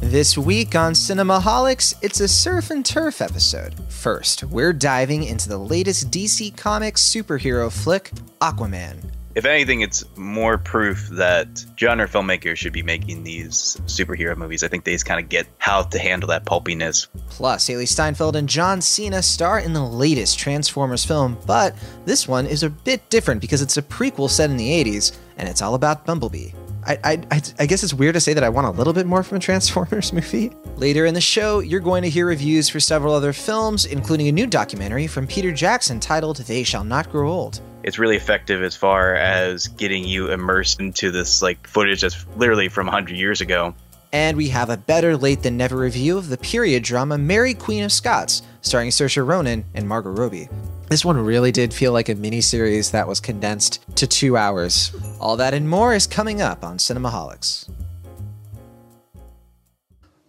This week on Cinemaholics, it's a surf and turf episode. First, we're diving into the latest DC Comics superhero flick, Aquaman. If anything, it's more proof that genre filmmakers should be making these superhero movies. I think they just kind of get how to handle that pulpiness. Plus, Hailee Steinfeld and John Cena star in the latest Transformers film, but this one is a bit different because it's a prequel set in the 80s, and it's all about Bumblebee. I, I, I guess it's weird to say that I want a little bit more from a Transformers movie. Later in the show, you're going to hear reviews for several other films, including a new documentary from Peter Jackson titled They Shall Not Grow Old. It's really effective as far as getting you immersed into this like footage that's literally from 100 years ago. And we have a better late than never review of the period drama Mary Queen of Scots, starring Saoirse Ronan and Margot Robbie. This one really did feel like a mini series that was condensed to two hours. All that and more is coming up on Cinemaholics.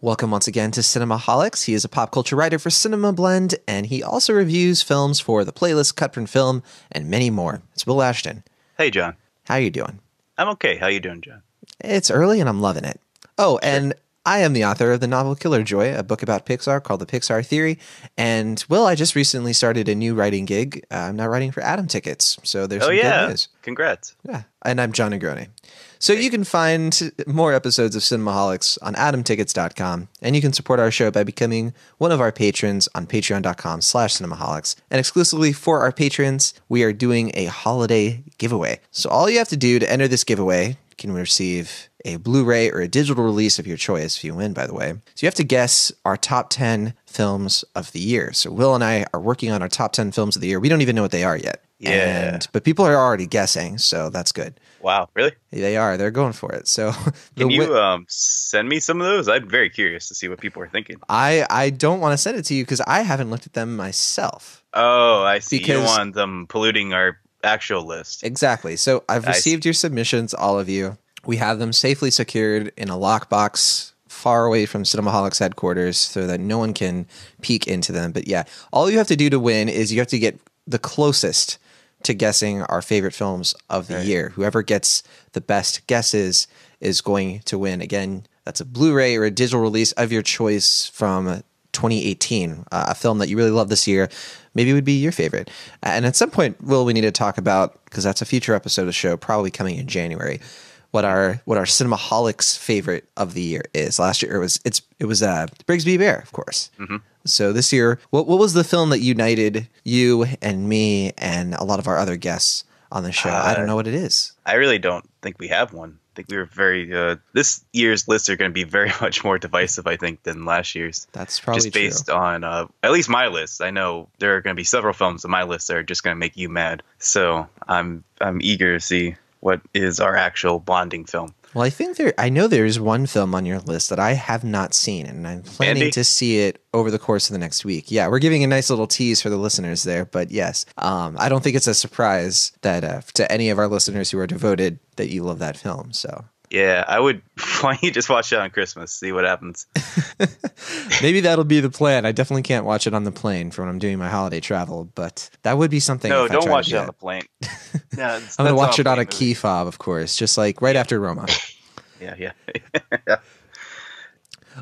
Welcome once again to Cinemaholics. He is a pop culture writer for Cinema Blend, and he also reviews films for the playlist CutPrintFilm and many more. It's Will Ashton. Hey, John. How you doing? I'm okay. How you doing, John? It's early and I'm loving it. Oh, and I am the author of the novel Killer Joy, a book about Pixar called The Pixar Theory. And Will, I just recently started a new writing gig. Uh, I'm now writing for Atom Tickets. So there's Oh some yeah. good news. Congrats. Yeah. And I'm Jon Negroni. So you can find more episodes of Cinemaholics on atomtickets.com, and you can support our show by becoming one of our patrons on patreon.com slash cinemaholics. And exclusively for our patrons, we are doing a holiday giveaway. So all you have to do to enter this giveaway, can receive a Blu-ray or a digital release of your choice if you win, by the way. So you have to guess our top 10 films of the year. So Will and I are working on our top 10 films of the year. We don't even know what they are yet. Yeah. And, but people are already guessing, so that's good. Wow. Really? They are. They're going for it. So Can you wi- um send me some of those? I'm very curious to see what people are thinking. I I don't want to send it to you because I haven't looked at them myself. Oh, I see. you Because- don't want them polluting our actual list. Exactly. So I've I see. received your submissions, all of you. We have them safely secured in a lockbox far away from Cinemaholics headquarters so that no one can peek into them. But yeah, all you have to do to win is you have to get the closest to guessing our favorite films of the Right. year. Whoever gets the best guesses is going to win. Again, that's a Blu-ray or a digital release of your choice from 2018, uh, a film that you really love this year. Maybe would be your favorite. And at some point, Will, we need to talk about because that's a future episode of the show, probably coming in January. What our what our cinemaholics favorite of the year is. Last year it was it's it was uh, Brigsby Bear, of course. So this year, what what was the film that united you and me and a lot of our other guests on the show? I don't Uh, know what it is. I really don't think we have one. I think we were very. Uh, this year's lists are going to be very much more divisive, I think, than last year's. That's probably just based true. on uh, at least my list. I know there are going to be several films on my list that are just going to make you mad. So I'm I'm eager to see what is our actual bonding film. Well, I think there. I know there's one film on your list that I have not seen, and I'm planning Mandy? to see it over the course of the next week. Yeah, we're giving a nice little tease for the listeners there, but yes, um, I don't think it's a surprise that uh, to any of our listeners who are devoted that you love that film. So Yeah, I would. Why don't you just watch it on Christmas? See what happens. maybe that'll be the plan. I definitely can't watch it on the plane for when I'm doing my holiday travel, but that would be something. no, if I don't tried watch do it on the plane. yeah, it's- I'm gonna watch it on a plane key fob, of course, just like right after Roma. movie. Yeah, yeah.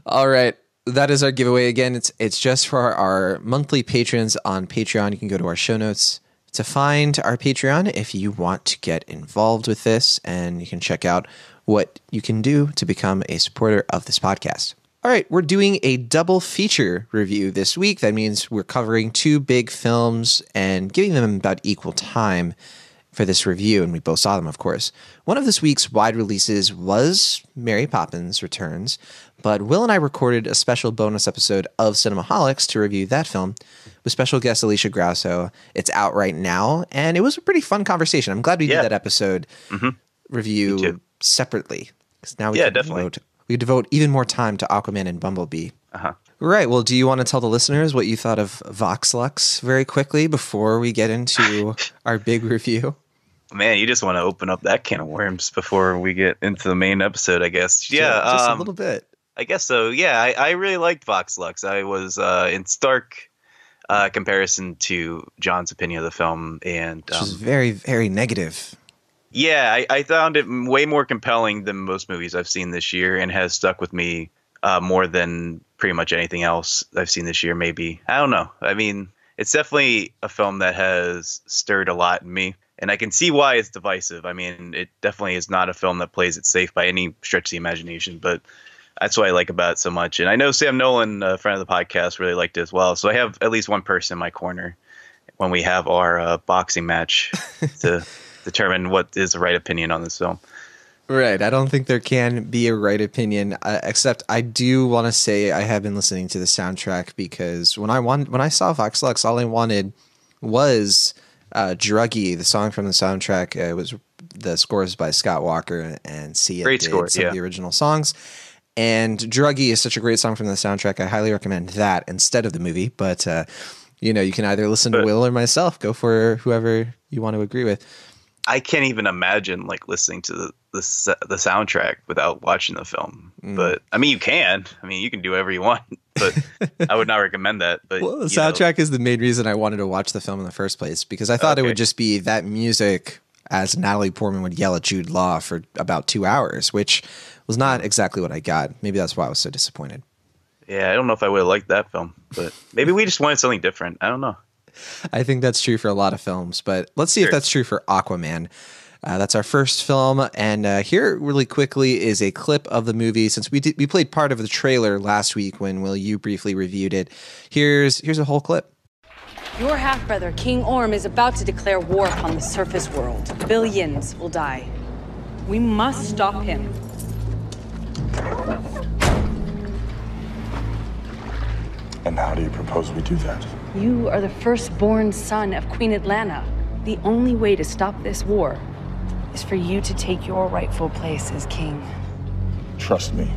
All right. That is our giveaway again. It's it's just for our, our monthly patrons on Patreon. You can go to our show notes to find our Patreon if you want to get involved with this and you can check out what you can do to become a supporter of this podcast. All right, we're doing a double feature review this week. That means we're covering two big films and giving them about equal time for this review, and we both saw them, of course. One of this week's wide releases was Mary Poppins Returns, but Will and I recorded a special bonus episode of Cinemaholics to review that film with special guest Alicia Grasso. It's out right now, and it was a pretty fun conversation. I'm glad we Yeah. did that episode mm-hmm. review Me too. Separately because now we Yeah, definitely. devote we devote even more time to Aquaman and Bumblebee. Uh-huh. Right. Well, do you want to tell the listeners what you thought of Vox Lux very quickly before we get into our big review? Man, you just want to open up that can of worms before we get into the main episode, I guess. Yeah, just um, a little bit. I guess so. Yeah, I, I really liked Vox Lux. I was uh, in stark uh, comparison to John's opinion of the film, and Which is um, very, very negative. Yeah, I, I found it way more compelling than most movies I've seen this year, and has stuck with me uh, more than pretty much anything else I've seen this year. Maybe I don't know. I mean, it's definitely a film that has stirred a lot in me, and I can see why it's divisive. I mean, it definitely is not a film that plays it safe by any stretch of the imagination, but that's what I like about it so much. And I know Sam Nolan, a friend of the podcast, really liked it as well. So I have at least one person in my corner when we have our uh, boxing match to determine what is the right opinion on this film. Right. I don't think there can be a right opinion, uh, except I do want to say I have been listening to the soundtrack because when I want when I saw Vox Lux, all I wanted was uh, "Druggy," the song from the soundtrack. Uh, it was the scores by Scott Walker and Sia Great did score, some yeah. of the original songs. And "Druggy" is such a great song from the soundtrack. I highly recommend that instead of the movie. But uh, you know, you can either listen to Will or myself. Go for whoever you want to agree with. I can't even imagine like listening to the the, the soundtrack without watching the film. Mm. But I mean, you can. I mean, you can do whatever you want. But I would not recommend that. But Well, the you know, soundtrack is the main reason I wanted to watch the film in the first place because I thought it would just be that music as Natalie Portman would yell at Jude Law for about two hours, which was not exactly what I got. Maybe that's why I was so disappointed. yeah, I don't know if I would have liked that film, but maybe we just wanted something different. I don't know. I think that's true for a lot of films, but let's see if that's true for Aquaman. Uh, that's our first film, and uh, here, really quickly, is a clip of the movie. Since we did, we played part of the trailer last week when Will you briefly reviewed it. Here's here's a whole clip. Your half brother, King Orm, is about to declare war upon the surface world. Billions will die. We must stop him. And how do you propose we do that? You are the firstborn son of Queen Atlanna. The only way to stop this war is for you to take your rightful place as king. Trust me,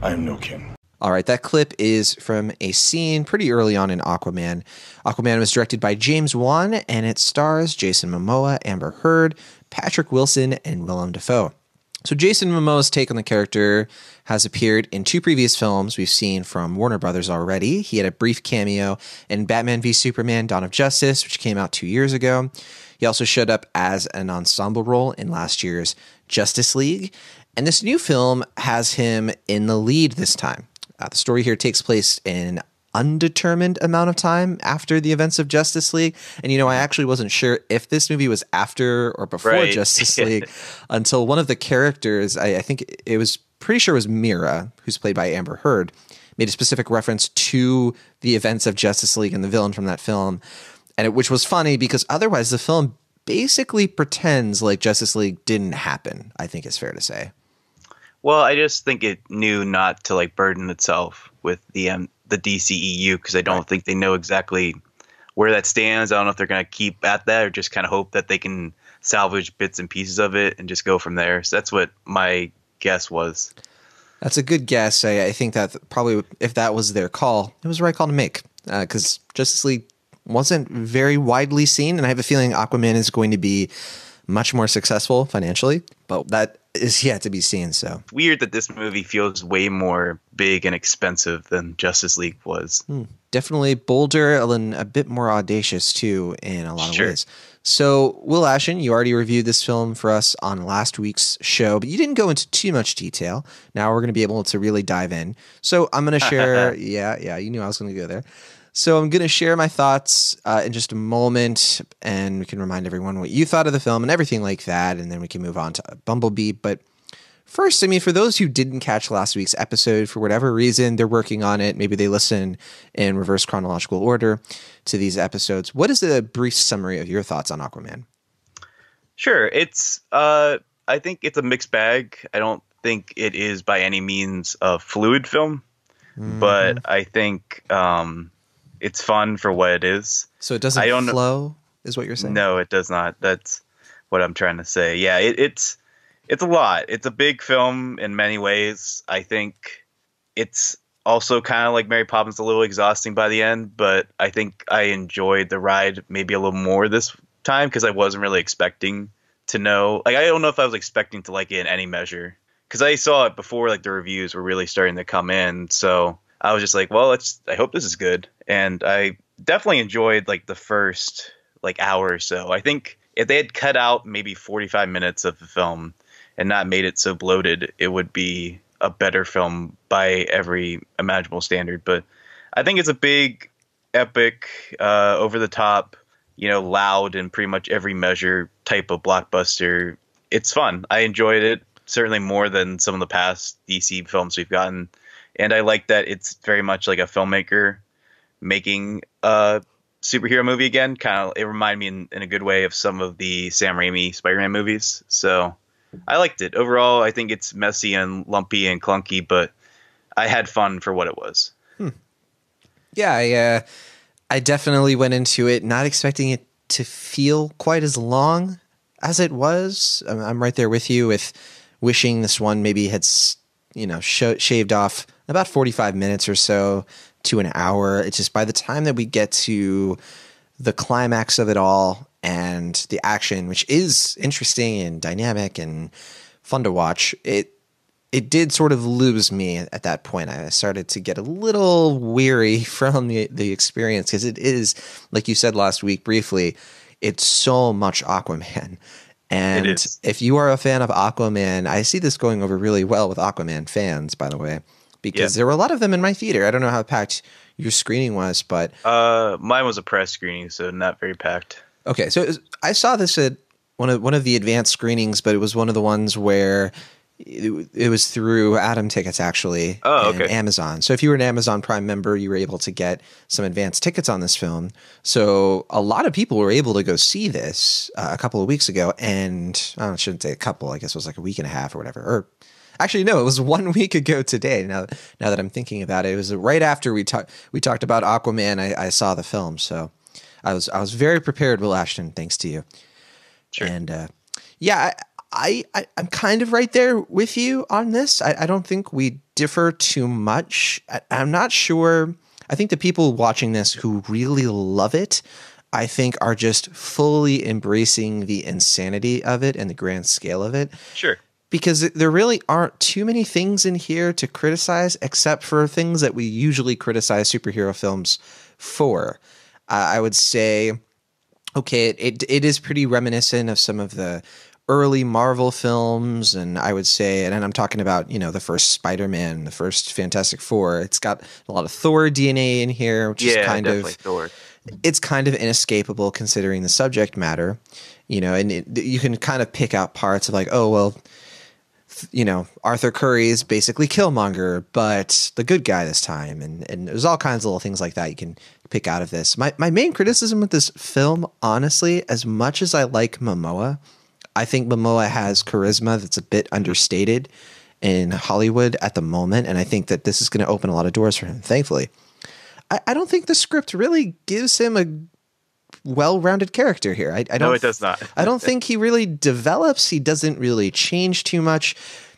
I am no king. All right, that clip is from a scene pretty early on in Aquaman. Aquaman was directed by James Wan, and it stars Jason Momoa, Amber Heard, Patrick Wilson, and Willem Dafoe. So Jason Momoa's take on the character has appeared in two previous films we've seen from Warner Brothers already. He had a brief cameo in Batman v Superman: Dawn of Justice, which came out two years ago. He also showed up as an ensemble role in last year's Justice League. And this new film has him in the lead this time. Uh, the story here takes place in undetermined amount of time after the events of Justice League. And you know, I actually wasn't sure if this movie was after or before Right. Justice League until one of the characters, I, I think it was pretty sure it was Mera, who's played by Amber Heard, made a specific reference to the events of Justice League and the villain from that film. And it, which was funny because otherwise the film basically pretends like Justice League didn't happen, I think is fair to say. Well, I just think it knew not to like burden itself with the um, the DCEU because I don't think they know exactly where that stands. I don't know if they're going to keep at that or just kind of hope that they can salvage bits and pieces of it and just go from there. So that's what my guess was. That's a good guess. I, I think that probably if that was their call, it was the right call to make uh, because Justice League wasn't very widely seen, and I have a feeling Aquaman is going to be much more successful financially, but that is yet to be seen. So Weird that this movie feels way more big and expensive than Justice League was. Hmm. definitely bolder and a bit more audacious too in a lot of Sure. ways. So, Will Ashton, you already reviewed this film for us on last week's show, but you didn't go into too much detail. Now we're going to be able to really dive in. So, I'm going to share. yeah, yeah, you knew I was going to go there. So, I'm going to share my thoughts uh, in just a moment, and we can remind everyone what you thought of the film and everything like that, and then we can move on to Bumblebee. But First, I mean, for those who didn't catch last week's episode, for whatever reason, they're working on it. Maybe they listen in reverse chronological order to these episodes. What is a brief summary of your thoughts on Aquaman? Sure, it's uh I think it's a mixed bag. I don't think it is by any means a fluid film, but I think um it's fun for what it is. So it doesn't I don't flow, is what you're saying? No, it does not. That's what I'm trying to say. Yeah, it, it's it's a lot. It's a big film in many ways. I think it's also kind of like Mary Poppins, a little exhausting by the end. But I think I enjoyed the ride maybe a little more this time because I wasn't really expecting to know. Like I don't know if I was expecting to like it in any measure because I saw it before like the reviews were really starting to come in. So I was just like, well, let's. I hope this is good, and I definitely enjoyed like the first like hour or so. I think if they had cut out maybe 45 minutes of the film and not made it so bloated, it would be a better film by every imaginable standard. But I think it's a big, epic, uh, over the top, you know, loud in pretty much every measure type of blockbuster. It's fun. I enjoyed it certainly more than some of the past DC films we've gotten, and I like that it's very much like a filmmaker making a superhero movie again. Kind of, it reminded me in, in a good way of some of the Sam Raimi Spider-Man movies. So I liked it overall. I think it's messy and lumpy and clunky, but I had fun for what it was. Yeah, I, uh, I definitely went into it not expecting it to feel quite as long as it was. I'm, I'm right there with you with wishing this one maybe had, you know, sh- shaved off about 45 minutes or so to an hour. It's just by the time that we get to the climax of it all and the action, which is interesting and dynamic and fun to watch, it it did sort of lose me at that point. I started to get a little weary from the the experience because it is, like you said last week briefly, it's so much Aquaman. And if you are a fan of Aquaman, I see this going over really well with Aquaman fans, by the way, because Yeah. there were a lot of them in my theater. I don't know how packed your screening was, but Uh, mine was a press screening, so not very packed. Okay, so was- I saw this at one of one of the advanced screenings, but it was one of the ones where it, it was through Atom Tickets actually. Oh, and okay. Amazon. So if you were an Amazon Prime member, you were able to get some advanced tickets on this film. So a lot of people were able to go see this uh, a couple of weeks ago, and I shouldn't say a couple. I guess it was like a week and a half or whatever. Or actually, no, it was one week ago today. Now, now that I'm thinking about it, it was right after we talked we talked about Aquaman. I, I saw the film, so I was I was very prepared, Will Ashton. Thanks to you. Sure. And uh, yeah, I, I I'm kind of right there with you on this. I, I don't think we differ too much. I, I'm not sure. I think the people watching this who really love it, I think, are just fully embracing the insanity of it and the grand scale of it Sure. Because there really aren't too many things in here to criticize except for things that we usually criticize superhero films for. Uh, I would say, okay, it, it, it is pretty reminiscent of some of the early Marvel films, and I would say, and I'm talking about you know the first Spider-Man, the first Fantastic Four. It's got a lot of Thor DNA in here, which Yeah, is kind of Thor. it's kind of inescapable considering the subject matter, you know, and it, you can kind of pick out parts of like, oh, well, you know, Arthur Curry is basically Killmonger, but the good guy this time. And, and there's all kinds of little things like that you can pick out of this. My, my main criticism with this film, honestly, as much as I like Momoa, I think Momoa has charisma that's a bit understated in Hollywood at the moment. And I think that this is going to open a lot of doors for him, thankfully. I, I don't think the script really gives him a well-rounded character here. I, I don't. No, it does not. I don't think he really develops. He doesn't really change too much.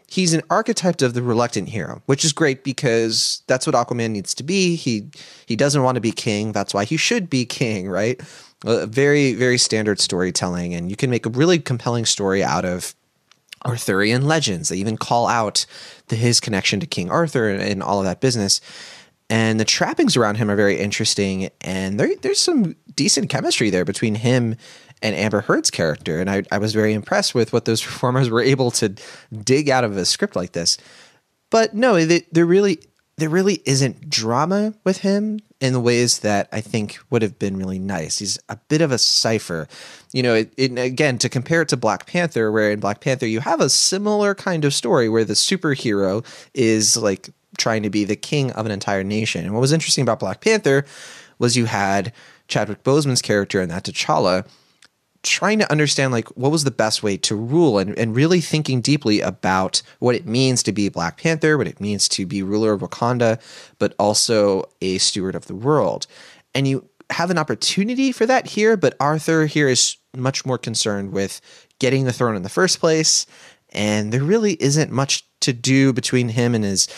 He's an archetype of the reluctant hero, which is great because that's what Aquaman needs to be. He he doesn't want to be king. That's why he should be king, right? Uh, very very standard storytelling, and you can make a really compelling story out of Arthurian legends. They even call out the, his connection to King Arthur and, and all of that business. And the trappings around him are very interesting. And there, there's some decent chemistry there between him and Amber Heard's character. And I, I was very impressed with what those performers were able to dig out of a script like this. But no, there really there really isn't drama with him in the ways that I think would have been really nice. He's a bit of a cipher. You know, it, it, again, to compare it to Black Panther, where in Black Panther you have a similar kind of story where the superhero is like trying to be the king of an entire nation. And what was interesting about Black Panther was you had Chadwick Boseman's character in that T'Challa trying to understand like what was the best way to rule and, and really thinking deeply about what it means to be Black Panther, what it means to be ruler of Wakanda, but also a steward of the world. And you have an opportunity for that here, but Arthur here is much more concerned with getting the throne in the first place. And there really isn't much to do between him and his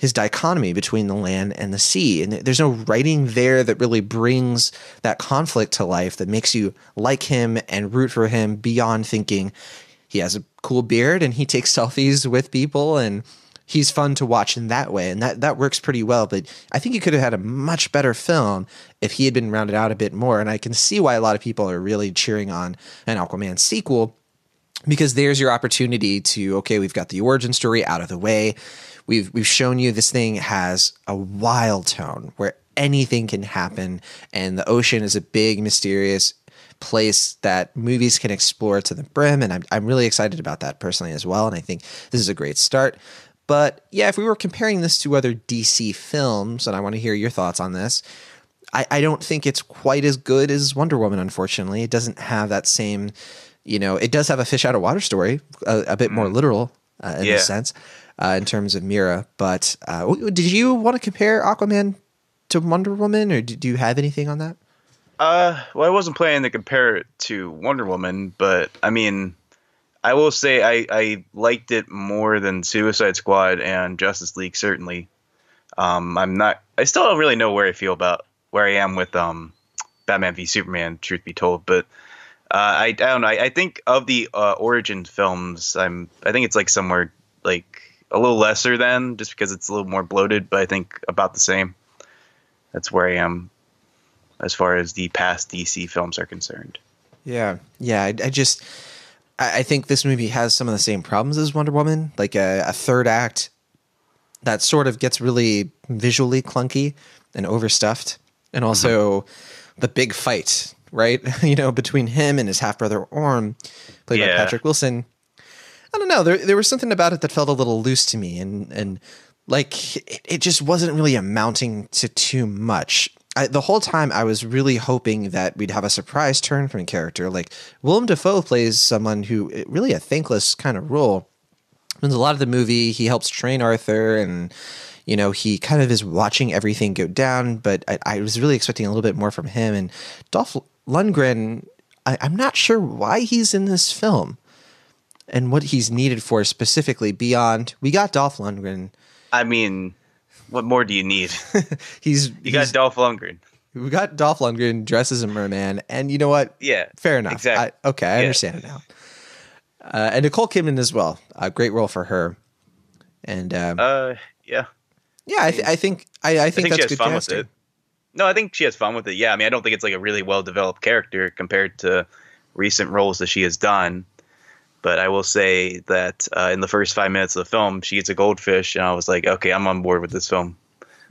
his dichotomy between the land and the sea. And there's no writing there that really brings that conflict to life that makes you like him and root for him beyond thinking he has a cool beard and he takes selfies with people and he's fun to watch in that way. And that, that works pretty well. But I think he could have had a much better film if he had been rounded out a bit more. And I can see why a lot of people are really cheering on an Aquaman sequel because there's your opportunity to okay, we've got the origin story out of the way. We've we've shown you this thing has a wild tone where anything can happen and the ocean is a big mysterious place that movies can explore to the brim and I'm I'm really excited about that personally as well and I think this is a great start. But yeah, if we were comparing this to other DC films, and I want to hear your thoughts on this, I, I don't think it's quite as good as Wonder Woman, unfortunately. It doesn't have that same, you know, it does have a fish out of water story, a, a bit more literal uh, in Yeah. a sense, uh, in terms of Mera. But uh, did you want to compare Aquaman to Wonder Woman, or do, you have anything on that? Uh, well, I wasn't planning to compare it to Wonder Woman, but I mean, I will say I, I liked it more than Suicide Squad and Justice League. Certainly, um, I'm not. I still don't really know where I feel about where I am with um, Batman v Superman. Truth be told, but uh, I, I don't know. I, I think of the uh, origin films, I'm. I think it's like somewhere like a little lesser than just because it's a little more bloated, but I think about the same. That's where I am as far as the past DC films are concerned. Yeah, yeah. I, I just, I, I think this movie has some of the same problems as Wonder Woman, like a, a third act that sort of gets really visually clunky and overstuffed, and also the big fight, right? you know, between him and his half brother Orm, played by Patrick Wilson. I don't know. There, there was something about it that felt a little loose to me, and and like it, it just wasn't really amounting to too much. I, the whole time, I was really hoping that we'd have a surprise turn from a character. Like Willem Dafoe plays someone who eh, really a thankless kind of role. In a lot of the movie, he helps train Arthur, and you know he kind of is watching everything go down. But I, I was really expecting a little bit more from him. And Dolph Lundgren, I, I'm not sure why he's in this film and what he's needed for specifically beyond we got Dolph Lundgren. I mean, what more do you need? He's You he's- got Dolph Lundgren. we got Dolph Lundgren dressed as a merman, and you know what? Yeah. Fair enough. Exactly. I, okay, I Yeah. understand it now. Uh, and Nicole Kidman as well. A great role for her. And um, Uh, yeah. yeah, I, th- I think I, I I think think she that's has good fun casting. with it. No, I think she has fun with it. Yeah, I mean, I don't think it's like a really well developed character compared to recent roles that she has done. But I will say that uh, in the first five minutes of the film, she gets a goldfish, and I was like, okay, I'm on board with this film.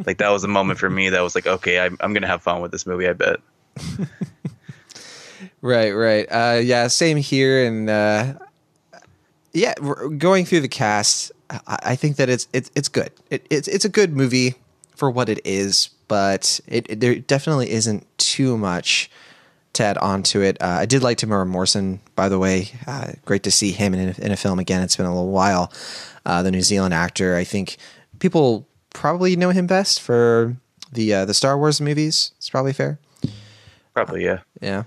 Like that was a moment for me that was like, okay, I'm, I'm gonna have fun with this movie. I bet. Right, right. Uh, yeah, same here. And uh, yeah, going through the cast, I, I think that it's it's it's good. It, it's it's a good movie for what it is, but it, it- there definitely isn't too much to add on to it. Uh, I did like Temuera Morrison, by the way. Uh, great to see him in a, in a film again. It's been a little while. Uh, the New Zealand actor. I think people probably know him best for the uh, the Star Wars movies. It's probably fair. Probably, yeah. Yeah.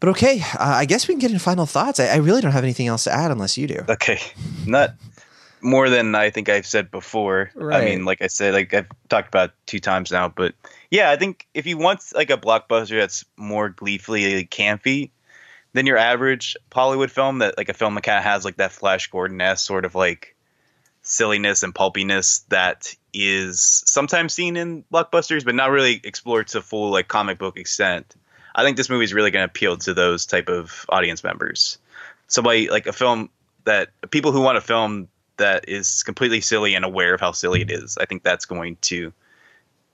But okay, uh, I guess we can get into final thoughts. I, I really don't have anything else to add unless you do. Okay, not more than I think I've said before. Right. I mean, like I said, like I've talked about two times now, but yeah, I think if you want like a blockbuster that's more gleefully campy than your average Hollywood film, that like a film that kind of has like that Flash Gordon esque sort of like silliness and pulpiness that is sometimes seen in blockbusters, but not really explored to full like comic book extent. I think this movie is really going to appeal to those type of audience members. Somebody like a film that people who want a film that is completely silly and aware of how silly it is. I think that's going to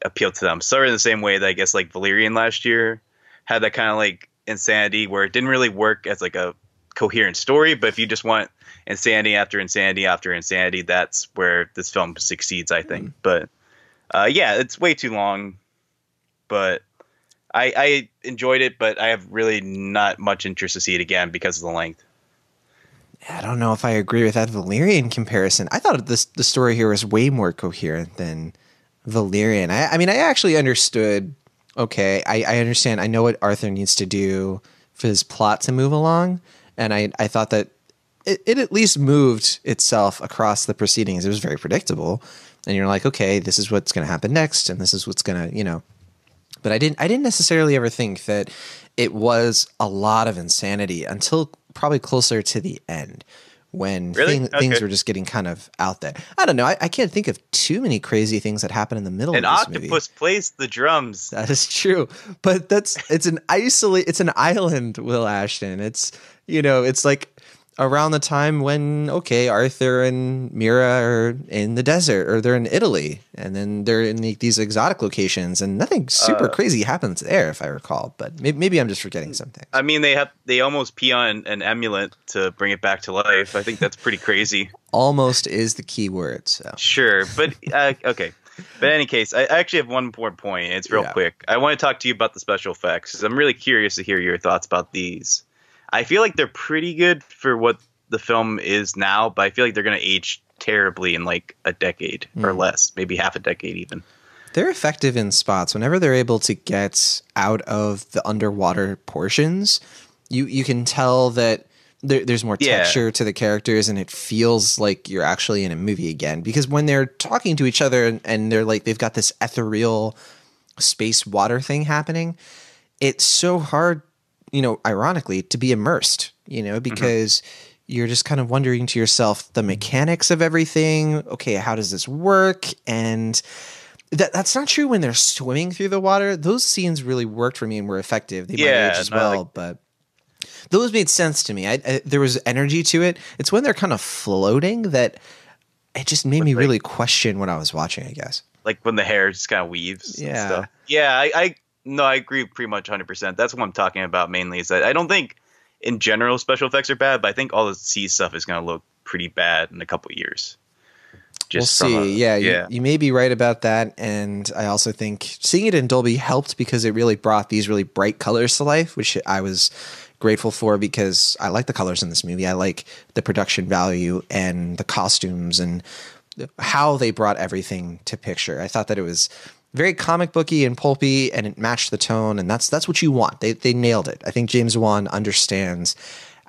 appeal to them. Sort of in the same way that I guess like Valerian last year had that kind of like insanity where it didn't really work as like a coherent story, but if you just want insanity after insanity after insanity, that's where this film succeeds, I think. But uh, yeah, it's way too long, but I, I enjoyed it, but I have really not much interest to see it again because of the length. I don't know if I agree with that Valerian comparison. I thought this the story here was way more coherent than Valerian. I, I mean, I actually understood. Okay, I, I understand. I know what Arthur needs to do for his plot to move along, and I I thought that it, it at least moved itself across the proceedings. It was very predictable, and you're like, okay, this is what's going to happen next, and this is what's going to you know but I didn't I didn't necessarily ever think that it was a lot of insanity until probably closer to the end when Really? thing, things were just getting kind of out there. I don't know. I, I can't think of too many crazy things that happen in the middle An of this movie. octopus plays the drums. That is true, but that's it's an isolate. It's an island, Will Ashton. It's you know, it's like around the time when okay arthur and mera are in the desert or they're in italy and then they're in the, these exotic locations and nothing super Uh, crazy happens there if i recall but maybe, maybe i'm just forgetting something I mean, they have they almost pee on an emulant to bring it back to life. I think that's pretty crazy. almost is the key word so Sure, but uh, okay. But in any case, I actually have one more point. It's real Yeah. quick. I want to talk to you about the special effects. I'm really curious to hear your thoughts about these. I feel like they're pretty good for what the film is now, but I feel like they're going to age terribly in like a decade or hmm. less, maybe half a decade even. they're effective in spots whenever they're able to get out of the underwater portions you you can tell that there, there's more Yeah. texture to the characters and it feels like you're actually in a movie again because when they're talking to each other and, and they're like they've got this ethereal space water thing happening it's so hard you know ironically to be immersed you know mm-hmm. because you're just kind of wondering to yourself the mechanics of everything okay how does this work and that that's not true when they're swimming through the water. Those scenes really worked for me and were effective. They Yeah, might age as well, like- but those made sense to me. I, I, there was energy to it. It's when they're kind of floating that it just made me like- really question what I was watching. I guess. Like when the hair just kind of weaves. and Yeah. stuff. Yeah. I, I no, I agree pretty much 100. percent That's what I'm talking about mainly. Is that I don't think in general special effects are bad, but I think all the sea stuff is going to look pretty bad in a couple years. we'll see. a- yeah, yeah. You, you may be right about that, and I also think seeing it in Dolby helped because it really brought these really bright colors to life, which I was grateful for because I like the colors in this movie. I like the production value and the costumes and how they brought everything to picture. I thought that it was very comic booky and pulpy, and it matched the tone, and that's that's what you want. They they nailed it. I think James Wan understands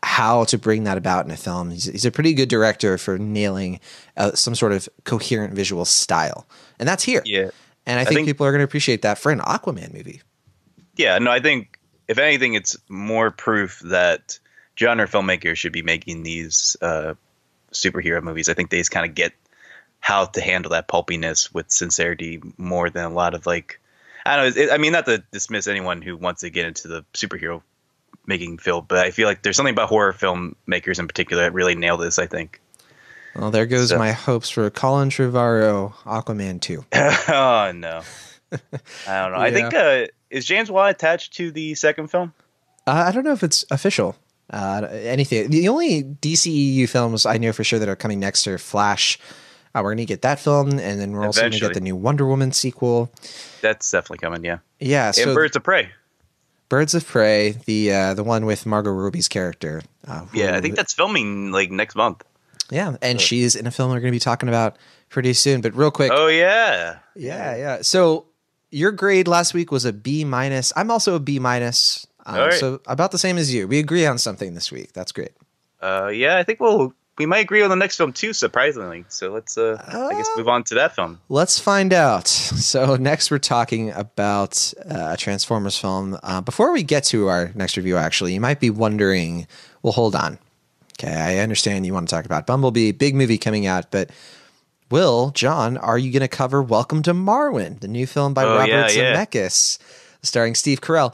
how to bring that about in a film. He's, he's a pretty good director for nailing uh, some sort of coherent visual style, and that's here. Yeah. and I think, think- people are going to appreciate that for an Aquaman movie. Yeah, no, I think if anything, it's more proof that genre filmmakers should be making these uh, superhero movies. I think they just kind of get how to handle that pulpiness with sincerity more than a lot of like, I don't know. It, I mean, not to dismiss anyone who wants to get into the superhero making film, but I feel like there's something about horror filmmakers in particular that really nail this. I think. Well, there goes So- my hopes for Colin Trevorrow Aquaman two. oh no, I don't know. I think uh, is James Wan attached to the second film? Uh, I don't know if it's official. Uh, anything. The only DCEU films I know for sure that are coming next are Flash. Uh, we're gonna get that film, and then we're also gonna get the new Wonder Woman sequel. That's definitely coming. Yeah, Yeah, and Birds of Prey. Birds of Prey, the uh, the one with Margot Robbie's character. Uh, Yeah, I think that's filming like next month. yeah, and she's in a film we're going to be talking about pretty soon. But real quick, Oh yeah, yeah, yeah. So your grade last week was a B minus. I'm also a B minus. Um, right. So about the same as you. We agree on something this week. That's great. uh, yeah. I think we'll we might agree on the next film too. Surprisingly, so let's uh, I guess move on to that film. Let's find out. So next we're talking about uh, a Transformers film. Uh, before we get to our next review, actually, you might be wondering. Well, hold on. Okay, I understand you want to talk about Bumblebee, big movie coming out, but Will, John, are you going to cover Welcome to Marwen, the new film by Oh, Robert yeah, yeah. Zemeckis, starring Steve Carell?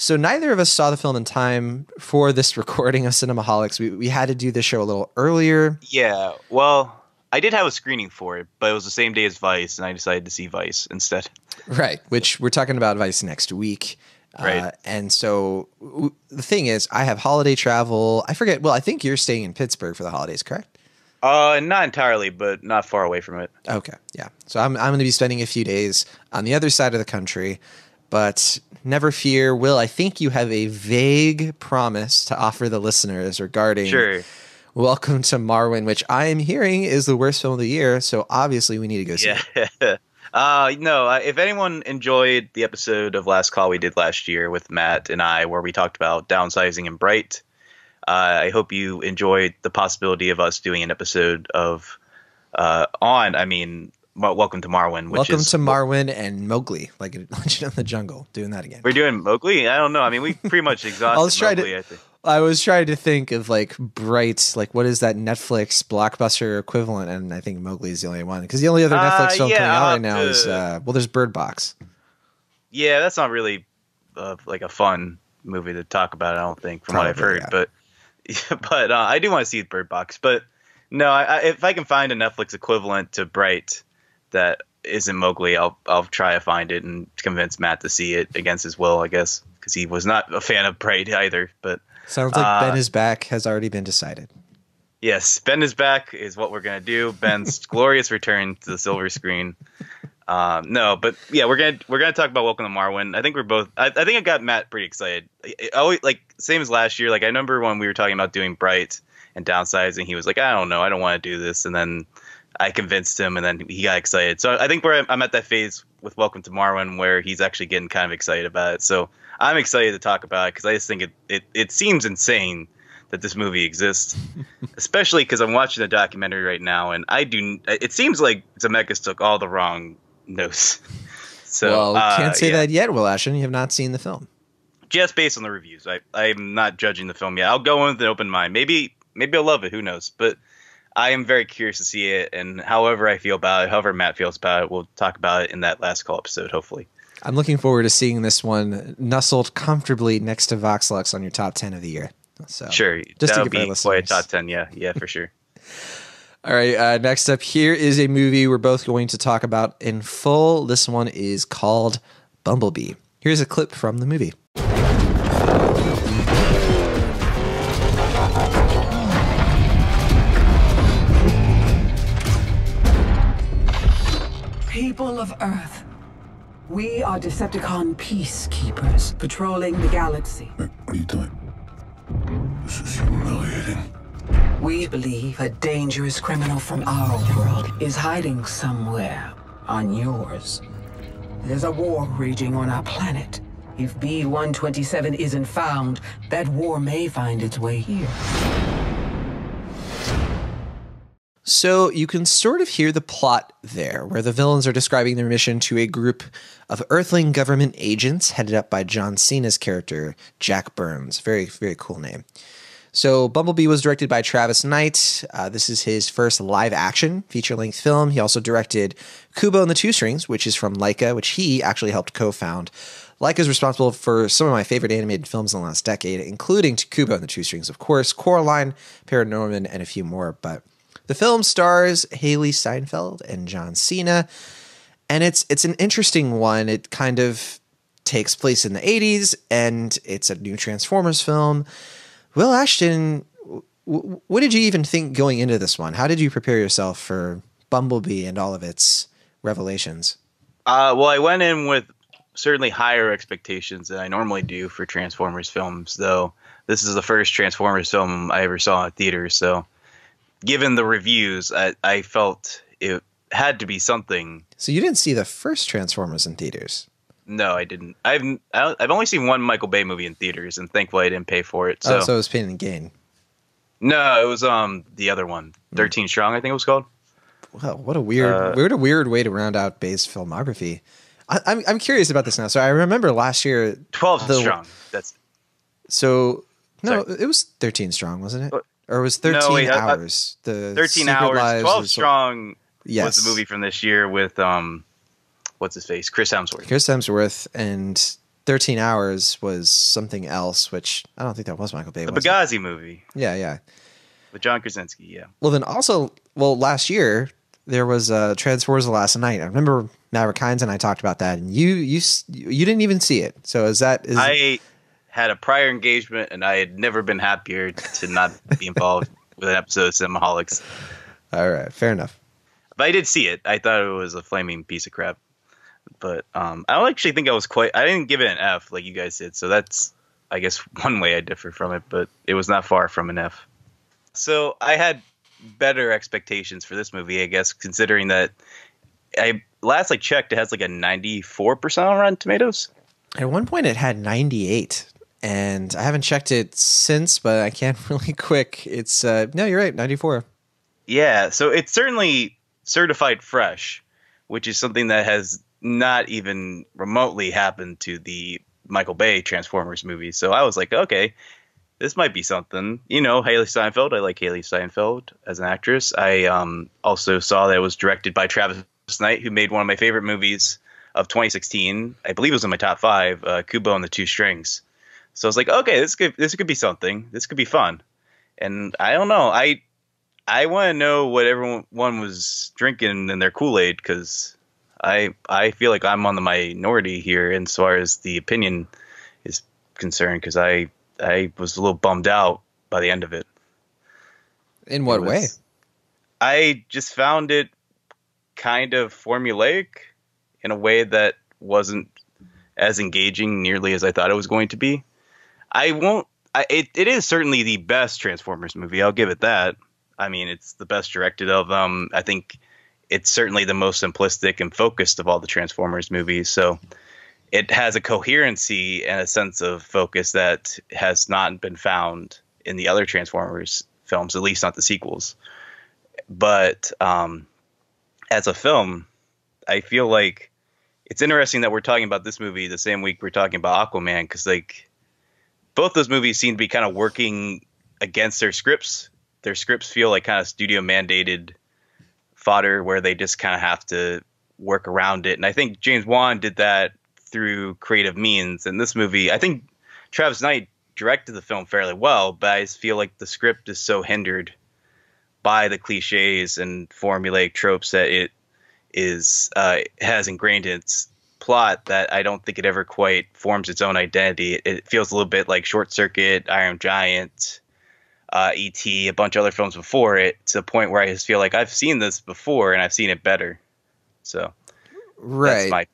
So neither of us saw the film in time for this recording of Cinemaholics. We, we had to do this show a little earlier. Yeah. Well, I did have a screening for it, but it was the same day as Vice, and I decided to see Vice instead. Right, which we're talking about Vice next week. Uh, Right. and so w- the thing is, I have holiday travel. I forget. Well, I think you're staying in Pittsburgh for the holidays, correct? Uh, not entirely, but not far away from it. Okay, yeah. So I'm I'm going to be spending a few days on the other side of the country, but never fear, Will. I think you have a vague promise to offer the listeners regarding Sure. Welcome to Marwen, which I am hearing is the worst film of the year. So obviously we need to go see. it. Yeah. uh, no, uh, if anyone enjoyed the episode of Last Call we did last year with Matt and I, where we talked about downsizing and Bright, uh, I hope you enjoyed the possibility of us doing an episode of uh, on, I mean, Welcome to Marwen, which Welcome is to Marwen and Mowgli, like Legend of the Jungle, doing that again. we're doing Mowgli. I don't know. I mean, we pretty much exhausted was trying to- I. I was trying to think of like bright, like what is that Netflix blockbuster equivalent, and I think Mowgli is the only one because the only other Uh, Netflix film yeah, coming out right now have is uh, well, there's Bird Box. Yeah, that's not really uh, like a fun movie to talk about. I don't think, from what I've heard. yeah. But but uh, I do want to see Bird Box. But no, I, I, if I can find a Netflix equivalent to Bright that isn't Mowgli, I'll I'll try to find it and convince Matt to see it against his will, I guess, because he was not a fan of Bright either. But Sounds like Uh, Ben is back has already been decided. yes, Ben is back is what we're gonna do. Ben's glorious return to the silver screen. Um, no, but yeah, we're gonna we're gonna talk about Welcome to Marwen. I think we're both. I, I think I got Matt pretty excited. I, I always like same as last year. Like I remember when we were talking about doing Bright and downsizing, he was like, I don't know, I don't want to do this, and then I convinced him, and then he got excited. So I think we're I'm at that phase with Welcome to Marwen where he's actually getting kind of excited about it. So I'm excited to talk about it because I just think it, it it seems insane that this movie exists, especially because I'm watching the documentary right now, and I do. It seems like Zemeckis took all the wrong notes. So well, uh, can't say yeah. that yet, Will Ashton. You have not seen the film. just based on the reviews. I I'm not judging the film yet. I'll go in with an open mind. Maybe maybe I'll love it. Who knows? But I am very curious to see it, and however I feel about it, however Matt feels about it, we'll talk about it in that last call episode. Hopefully. I'm looking forward to seeing this one nestled comfortably next to Vox Lux on your top 10 of the year. So, Sure, Just to give be quite a top ten. Yeah, yeah, for sure. All right. Uh, next up here is a movie we're both going to talk about in full. This one is called Bumblebee. Here's a clip from the movie. People of Earth, we are Decepticon peacekeepers patrolling the galaxy. What are you doing? This is humiliating. We believe a dangerous criminal from our world is hiding somewhere on yours. There's a war raging on our planet. If B 127 isn't found, that war may find its way here. So you can sort of hear the plot there, where the villains are describing their mission to a group of Earthling government agents headed up by John Cena's character, Jack Burns. Very, very cool name. So Bumblebee was directed by Travis Knight. Uh, this is his first live action feature length film. He also directed Kubo and the Two Strings, which is from Laika, which he actually helped co found. Laika is responsible for some of my favorite animated films in the last decade, including Kubo and the Two Strings, of course, Coraline, Paranorman, and a few more. But the film stars Hailee Steinfeld and John Cena, and it's it's an interesting one. It kind of takes place in the 80s and it's a new Transformers film. Will Ashton, w- what did you even think going into this one? How did you prepare yourself for Bumblebee and all of its revelations? Uh, well, I went in with certainly higher expectations than I normally do for Transformers films, though this is the first Transformers film I ever saw in theaters. So, given the reviews, I, I felt it had to be something. So you didn't see the first Transformers in theaters. No, I didn't. I've I, I've only seen one Michael Bay movie in theaters, and thankfully I didn't pay for it. So, oh, so it was Pain and Gain. no, it was um the other one, Thirteen Strong, I think it was called. Well, what a weird, Uh, what a weird way to round out Bay's filmography. I, I'm I'm curious about this now. So I remember last year. Twelve The- Strong. That's So no, it was 13 strong, wasn't it? Or it was 13 wait, I- I- hours. the thirteen Secret hours. Lives Twelve of- Strong Yes. was the movie from this year with um, what's his face, Chris Hemsworth. Chris Hemsworth and 13 hours was something else, which I don't think that was Michael Bay. The was it? Benghazi movie Yeah, yeah. with John Krasinski. Yeah. Well, then also, well, last year there was uh, Transformers: The Last Knight. I remember Maverick Hines and I talked about that, and you you you didn't even see it. So is that is I had a prior engagement, and I had never been happier to not be involved with an episode of Cinemaholics. all right? Fair enough. But I did see it. I thought it was a flaming piece of crap. But um, I don't actually think I was quite. I didn't give it an F like you guys did. So that's, I guess, one way I differ from it. But it was not far from an F. So I had better expectations for this movie, I guess, considering that I last I checked, it has like a ninety-four percent on Rotten Tomatoes. At one point, it had 98, and I haven't checked it since, but I can't really quick. It's uh, no, you're right, 94. Yeah, so it's certainly certified fresh, which is something that has not even remotely happened to the Michael Bay Transformers movies. So I was like, okay, this might be something. You know, Hailee Steinfeld. I like Hailee Steinfeld as an actress. I um, also saw that it was directed by Travis Knight, who made one of my favorite movies of 2016. I believe it was in my top five, uh, Kubo and the Two Strings. So I was like, okay, this could this could be something. This could be fun. and I don't know. I I want to know what everyone was drinking in their Kool Aid because I I feel like I'm on the minority here as far as the opinion is concerned because I I was a little bummed out by the end of it. In what was- way? I just found it kind of formulaic in a way that wasn't as engaging nearly as I thought it was going to be. I won't. I, it it is certainly the best Transformers movie. I'll give it that. I mean, it's the best directed of them. I think it's certainly the most simplistic and focused of all the Transformers movies. So it has a coherency and a sense of focus that has not been found in the other Transformers films, at least not the sequels. But um, as a film, I feel like it's interesting that we're talking about this movie the same week we're talking about Aquaman because like both those movies seem to be kind of working against their scripts. Their scripts feel like kind of studio mandated fodder where they just kind of have to work around it. And I think James Wan did that through creative means. And this movie, I think Travis Knight directed the film fairly well, but I feel like the script is so hindered by the cliches and formulaic tropes that it is uh, has ingrained in its plot that I don't think it ever quite forms its own identity. It, it feels a little bit like Short Circuit, Iron Giant, uh, E.T., a bunch of other films before it, to the point where I just feel like I've seen this before and I've seen it better. So Right. my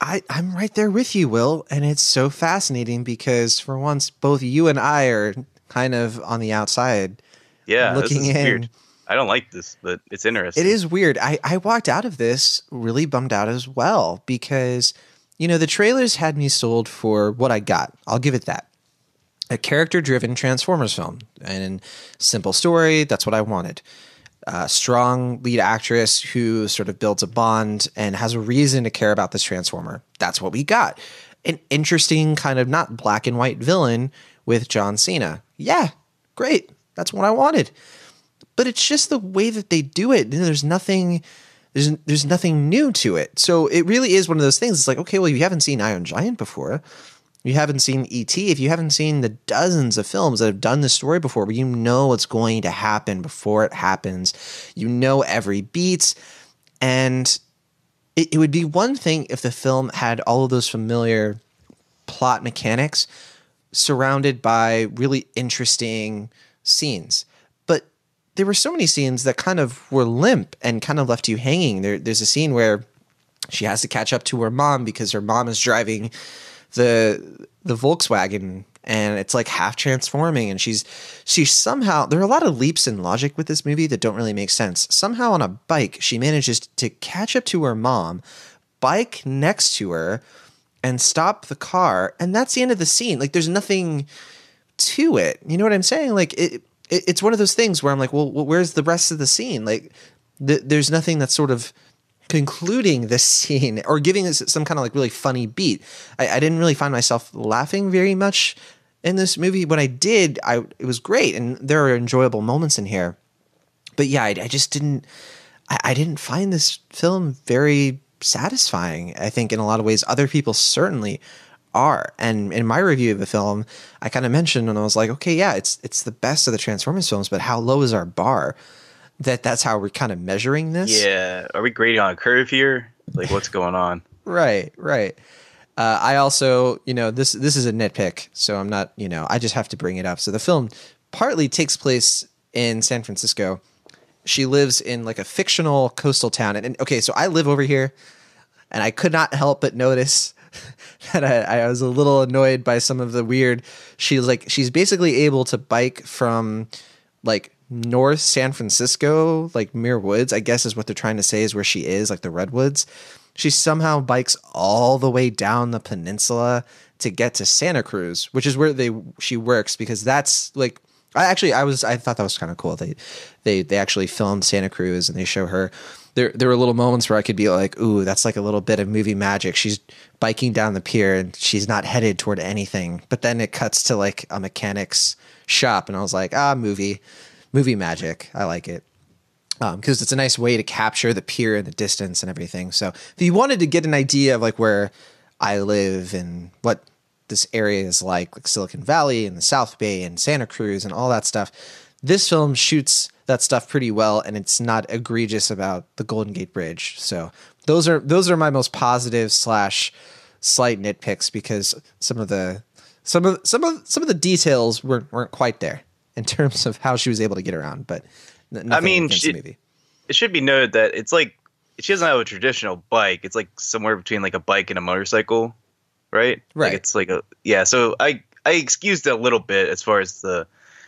I, I'm right there with you, Will, and it's so fascinating because for once, both you and I are kind of on the outside. yeah. looking in. weird. I don't like this, but it's interesting. It is weird. I, I walked out of this really bummed out as well because, you know, the trailers had me sold for what I got. I'll give it that. A character driven Transformers film and simple story. That's what I wanted. A strong lead actress who sort of builds a bond and has a reason to care about this Transformer. That's what we got. An interesting kind of not black and white villain with John Cena. Yeah, great. That's what I wanted but it's just the way that they do it. There's nothing there's there's nothing new to it. So it really is one of those things. It's like, okay, well, you haven't seen Iron Giant before. You haven't seen ET. If you haven't seen the dozens of films that have done this story before, you know what's going to happen before it happens, you know every beat, and it, it would be one thing if the film had all of those familiar plot mechanics surrounded by really interesting scenes. There were so many scenes that kind of were limp and kind of left you hanging. There, there's a scene where she has to catch up to her mom because her mom is driving the the Volkswagen and it's like half transforming and she's she's somehow there are a lot of leaps in logic with this movie that don't really make sense. Somehow on a bike she manages to catch up to her mom, bike next to her and stop the car and that's the end of the scene. Like there's nothing to it. You know what I'm saying? Like it, it it's one of those things where I'm like, well, where's the rest of the scene? Like th- there's nothing that's sort of concluding this scene or giving us some kind of like really funny beat. I, I didn't really find myself laughing very much in this movie. When I did, I it was great, and there are enjoyable moments in here. But yeah, I, I just didn't. I, I didn't find this film very satisfying. I think in a lot of ways, other people certainly are. And in my review of the film, I kind of mentioned, and I was like, okay, yeah, it's it's the best of the Transformers films, but how low is our bar? That that's how we're kind of measuring this. Yeah. Are we grading on a curve here? Like, what's going on? Right, right. Uh, I also, you know, this this is a nitpick, so I'm not, you know, I just have to bring it up. So the film partly takes place in San Francisco. She lives in like a fictional coastal town, and, and okay, so I live over here, and I could not help but notice that I, I was a little annoyed by some of the weird. She's like, she's basically able to bike from like North San Francisco, like Muir Woods, I guess is what they're trying to say is where she is, like the redwoods. She somehow bikes all the way down the peninsula to get to Santa Cruz, which is where they she works because that's like I actually I was I thought that was kind of cool. They they they actually filmed Santa Cruz and they show her there there were little moments where I could be like, ooh, that's like a little bit of movie magic. She's biking down the pier and she's not headed toward anything. But then it cuts to like a mechanic's shop and I was like, ah, movie movie magic. I like it because it's a nice way to capture the pier and the distance and everything. So if you wanted to get an idea of like where I live and what this area is like, like Silicon Valley and the South Bay and Santa Cruz and all that stuff. This film shoots that stuff pretty well, and it's not egregious about the Golden Gate Bridge. So those are those are my most positive slash slight nitpicks because some of the some of some of some of the details weren't weren't quite there in terms of how she was able to get around. But I mean, she- it should be noted that it's like she doesn't have a traditional bike. It's like somewhere between like a bike and a motorcycle, right? Right. Like it's like a yeah. So I I excused it a little bit as far as the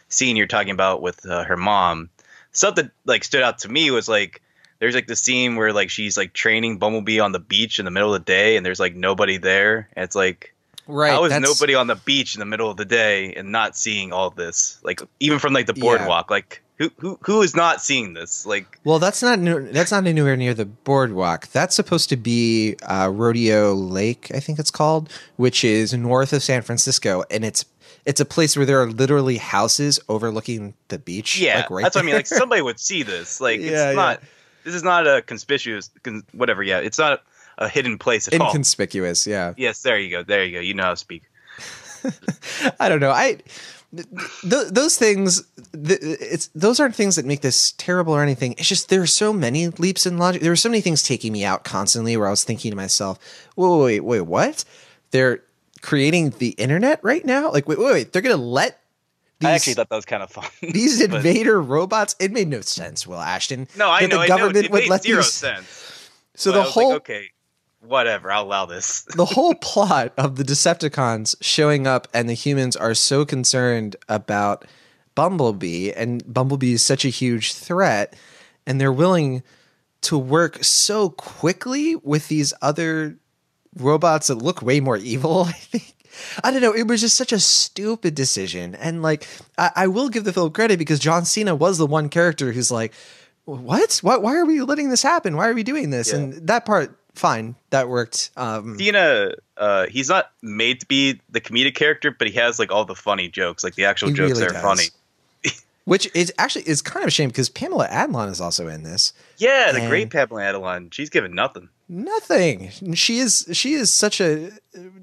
scene you're talking about with uh, her mom. Something like stood out to me was like there's like the scene where like she's like training Bumblebee on the beach in the middle of the day and there's like nobody there. And it's like Right. how is that's- nobody on the beach in the middle of the day and not seeing all this? Like even from like the Yeah. boardwalk, like who who who is not seeing this? Like Well, that's not new, that's not anywhere near the boardwalk. That's supposed to be uh, Rodeo Lake, I think it's called, which is north of San Francisco, and it's it's a place where there are literally houses overlooking the beach. Yeah, like right that's what I mean. Like somebody would see this. Like Yeah, it's not. This is not a conspicuous, con, whatever. Yeah, it's not a hidden place at all. inconspicuous. Yeah, yes, there you go. There you go. You know how to speak. I don't know. I th- th- those things. Th- it's those aren't things that make this terrible or anything. It's just there are so many leaps in logic. There were so many things taking me out constantly, where I was thinking to myself, "Wait, wait, wait, what? They're creating the internet right now? Like, wait, wait, wait. They're gonna let." These, I actually thought that was kind of fun. these but- invader robots. It made no sense, Will Ashton. No, I that know. The I know. government It would made let zero these. sense. So But the I was whole like, okay, whatever. I'll allow this. the whole plot of the Decepticons showing up and the humans are so concerned about Bumblebee and Bumblebee is such a huge threat and they're willing to work so quickly with these other robots that look way more evil, I think. I don't know. It was just such a stupid decision. And like, I, I will give the film credit because John Cena was the one character who's like, what? Why, why are we letting this happen? Why are we doing this? Yeah. And that part, fine. That worked. Um, Cena, uh, he's not made to be the comedic character, but he has like all the funny jokes. Like the actual jokes really are does. funny. Which is actually is kind of a shame because Pamela Adlon is also in this. Yeah, the great Pamela Adlon. She's given nothing. Nothing. She is she is such a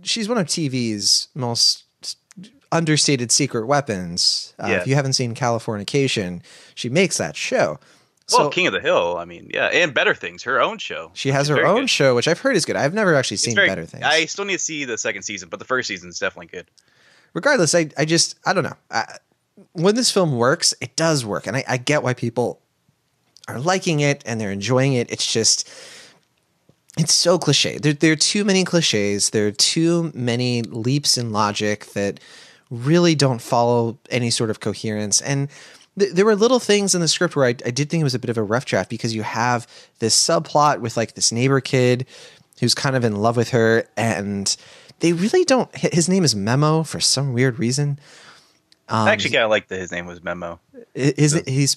she's one of TV's most understated secret weapons. Uh, Yeah. If you haven't seen Californication, she makes that show. Well, King of the Hill. I mean, yeah, and Better Things, her own show. she has her own good. show, which I've heard is good. I've never actually seen very- better things. I still need to see the second season, but the first season is definitely good. regardless, I, I just I don't know. I, when this film works, it does work, and I, I get why people are liking it and they're enjoying it. It's just it's so cliche. There, there are too many cliches. There are too many leaps in logic that really don't follow any sort of coherence. And there were little things in the script where I, I did think it was a bit of a rough draft because you have this subplot with like this neighbor kid who's kind of in love with her, and they really don't. His name is Memo for some weird reason. Um, I actually kind of like that his name was Memo. Is So, he's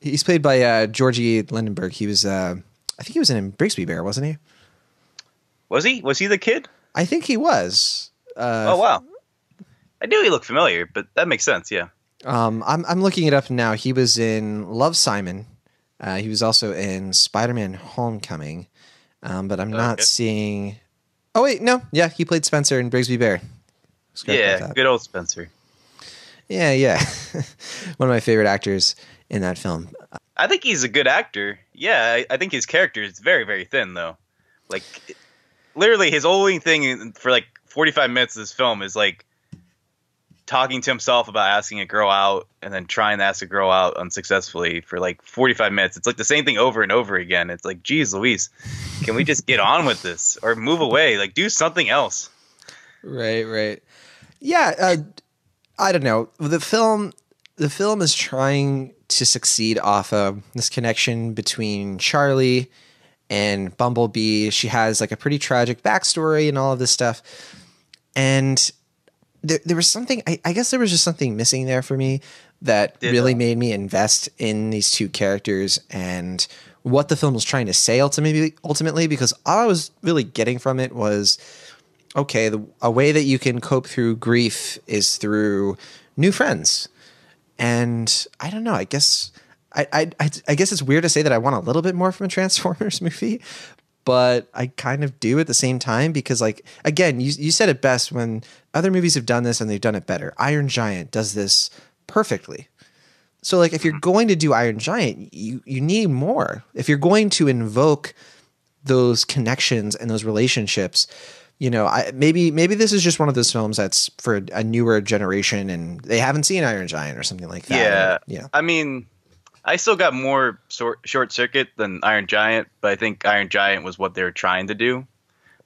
he's played by uh, Jorge Lendeborg. He was uh, I think he was in Brigsby Bear, wasn't he? Was he? Was he the kid? I think he was. Uh, oh wow. I knew he looked familiar, but that makes sense. Yeah. Um, I'm I'm looking it up now. He was in Love Simon. Uh, he was also in Spider-Man: Homecoming, um, but I'm not Okay. seeing. Oh wait, no, yeah, he played Spencer in Brigsby Bear. Yeah. Good old Spencer. yeah, yeah. One of my favorite actors in that film. I think he's a good actor. Yeah, I, I think his character is very, very thin though. Like, literally, his only thing for like 45 minutes of this film is like talking to himself about asking a girl out and then trying to ask a girl out unsuccessfully for like 45 minutes. It's like the same thing over and over again. It's like, geez, Louise, can we just get on with this or move away? Like, do something else. Right, right. Yeah, uh, I don't know. The film the film is trying to succeed off of this connection between Charlie and Bumblebee. She has like a pretty tragic backstory and all of this stuff. And there, there was something I, I guess there was just something missing there for me that Did really that. made me invest in these two characters and what the film was trying to say ultimately ultimately because all I was really getting from it was okay, the, a way that you can cope through grief is through new friends. And I don't know, I guess I, I, I, I guess it's weird to say that I want a little bit more from a Transformers movie, but I kind of do at the same time because, like, again, you, you said it best when other movies have done this and they've done it better. Iron Giant does this perfectly. So, like, if you're mm-hmm. going to do Iron Giant, you, you need more. If you're going to invoke those connections and those relationships, you know, I, maybe maybe this is just one of those films that's for a newer generation and they haven't seen Iron Giant or something like that. Yeah. yeah. I mean, I still got more short, short circuit than Iron Giant, but I think Iron Giant was what they were trying to do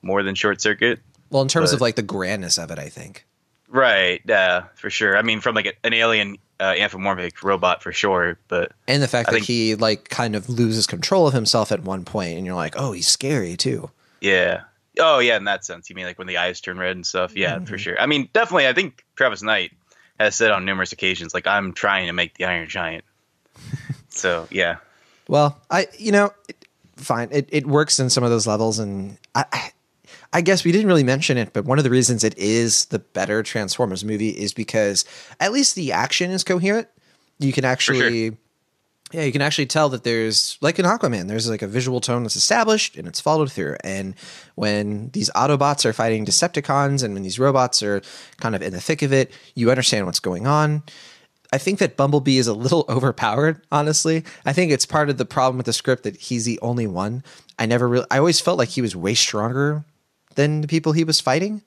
more than short circuit. Well, in terms But- of like the grandness of it, I think. Right. Yeah, for sure. I mean, from like an alien uh, anthropomorphic robot for sure, but And the fact I that think- he like kind of loses control of himself at one point, and you're like, oh, he's scary too. yeah. Oh yeah, in that sense. You mean like when the eyes turn red and stuff? Yeah, Mm-hmm. for sure. I mean, definitely. I think Travis Knight has said on numerous occasions, like I'm trying to make the Iron Giant. so yeah, Well, I you know, it, fine, it it works in some of those levels, and I. I guess we didn't really mention it, but one of the reasons it is the better Transformers movie is because at least the action is coherent. You can actually, yeah, you can actually tell that there's like in Aquaman, there's like a visual tone that's established and it's followed through. And when these Autobots are fighting Decepticons and when these robots are kind of in the thick of it, you understand what's going on. I think that Bumblebee is a little overpowered, honestly. I think it's part of the problem with the script that he's the only one. I never really, I always felt like he was way stronger than the people he was fighting.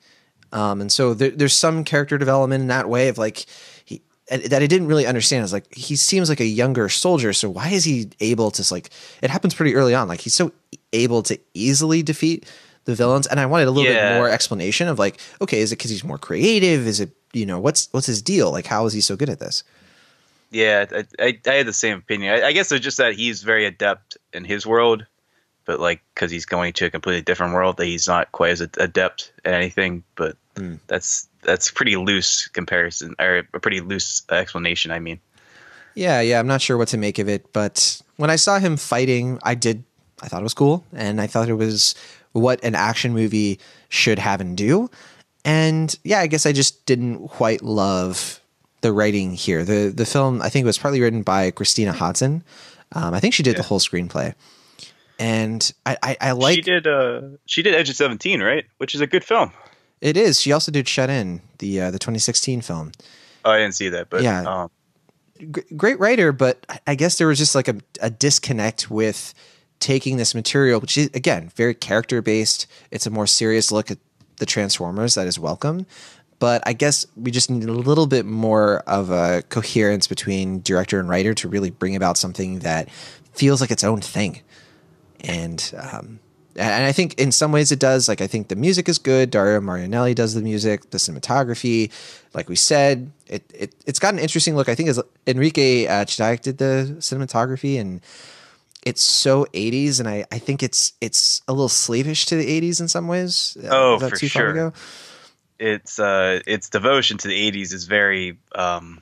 Um, and so there, there's some character development in that way of like, he, that I didn't really understand. Is like, he seems like a younger soldier. So why is he able to like, it happens pretty early on. Like he's so able to easily defeat the villains. And I wanted a little Yeah. bit more explanation of like, okay, is it because he's more creative? Is it, you know, what's, what's his deal? Like, how is he so good at this? Yeah. I, I, I had the same opinion. I, I guess it's just that he's very adept in his world, but like because he's going to a completely different world, that he's not quite as adept at anything. But hmm. that's that's pretty loose comparison or a pretty loose explanation. I mean. Yeah, yeah, I'm not sure what to make of it, but when I saw him fighting, I did I thought it was cool and I thought it was what an action movie should have and do. And yeah, I guess I just didn't quite love the writing here. The the film I think was partly written by Christina Hodson. Um, I think she did the whole screenplay. And I, I, I like she did uh she did Edge of Seventeen, right? Which is a good film. it is. She also did Shut In, the uh, the 2016 film. Oh, I didn't see that, but Yeah. um, G- great writer, but I- I guess there was just like a, a disconnect with taking this material, which is again very character based. It's a more serious look at the Transformers that is welcome. But I guess we just need a little bit more of a coherence between director and writer to really bring about something that feels like its own thing. And um, and I think in some ways it does. Like I think the music is good. Dario Marianelli does the music, the cinematography. Like we said, it, it it's got an interesting look. I think is Enrique uh, did the cinematography, and it's so 80s, and I, I think it's it's a little slavish to the 80s in some ways. Uh, Oh, for too far to sure. go? Its uh its devotion to the 80s is very um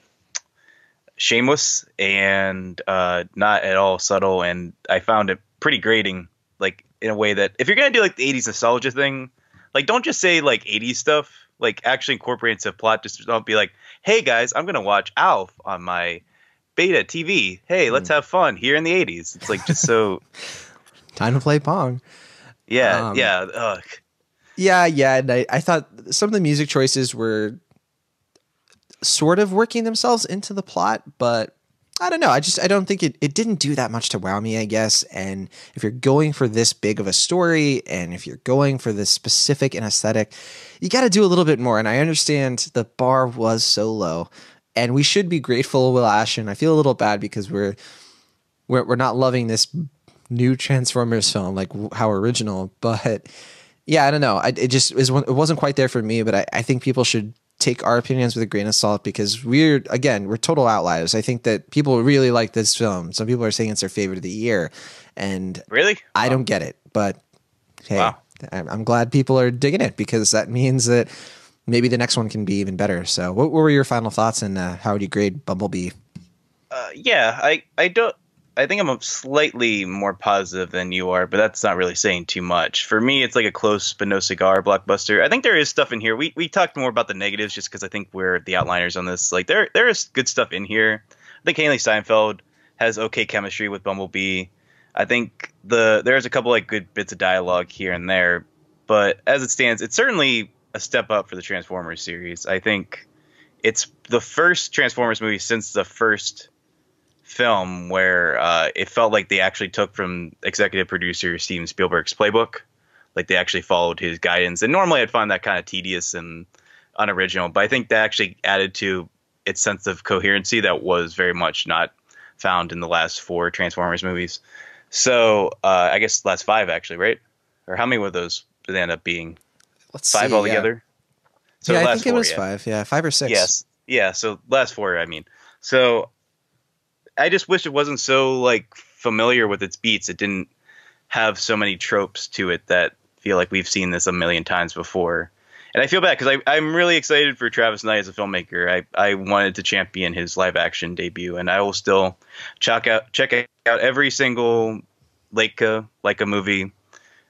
shameless and uh not at all subtle and i found it pretty grating like in a way that if you're gonna do like the 80s nostalgia thing like don't just say like 80s stuff like actually incorporate into plot just don't be like hey guys i'm gonna watch alf on my beta tv hey Hmm. let's have fun here in the 80s it's like just so Time to play Pong. yeah Um, yeah ugh. Yeah, yeah. And I, I thought some of the music choices were sort of working themselves into the plot, but I don't know. I just I don't think it, it didn't do that much to wow me, I guess. And if you're going for this big of a story and if you're going for this specific and aesthetic, you got to do a little bit more. And I understand the bar was so low. And we should be grateful, Will Ashton. I feel a little bad because we're we're, we're not loving this new Transformers film, like how original. But yeah, I don't know. I, it just is, it wasn't quite there for me. But I, I think people should take our opinions with a grain of salt because we're again we're total outliers. I think that people really like this film. Some people are saying it's their favorite of the year, and really I don't get it. But hey, Wow. I'm I'm glad people are digging it because that means that maybe the next one can be even better. So, what, what were your final thoughts and uh, how would you grade Bumblebee? Uh, yeah, I I don't. I think I'm slightly more positive than you are, but that's not really saying too much. For me, it's like a close but no cigar blockbuster. I think there is stuff in here. We we talked more about the negatives just because I think we're the outliners on this. Like there there is good stuff in here. I think Hailee Steinfeld has okay chemistry with Bumblebee. I think the there's a couple like good bits of dialogue here and there, but as it stands, it's certainly a step up for the Transformers series. I think it's the first Transformers movie since the first film where uh, it felt like they actually took from executive producer Steven Spielberg's playbook. Like they actually followed his guidance. And normally I'd find that kind of tedious and unoriginal, but I think that actually added to its sense of coherency that was very much not found in the last four Transformers movies. So uh, I guess last five actually, right? Or how many were those? Did they end up being Let's five see, altogether? Yeah, yeah I think it was yeah. five. Yeah, five or six. Yes. Yeah. So last four, I mean. So I just wish it wasn't so like familiar with its beats. It didn't have so many tropes to it that feel like we've seen this a million times before. And I feel bad because I'm really excited for Travis Knight as a filmmaker. I, I wanted to champion his live action debut, and I will still check out check out every single Laika Laika movie.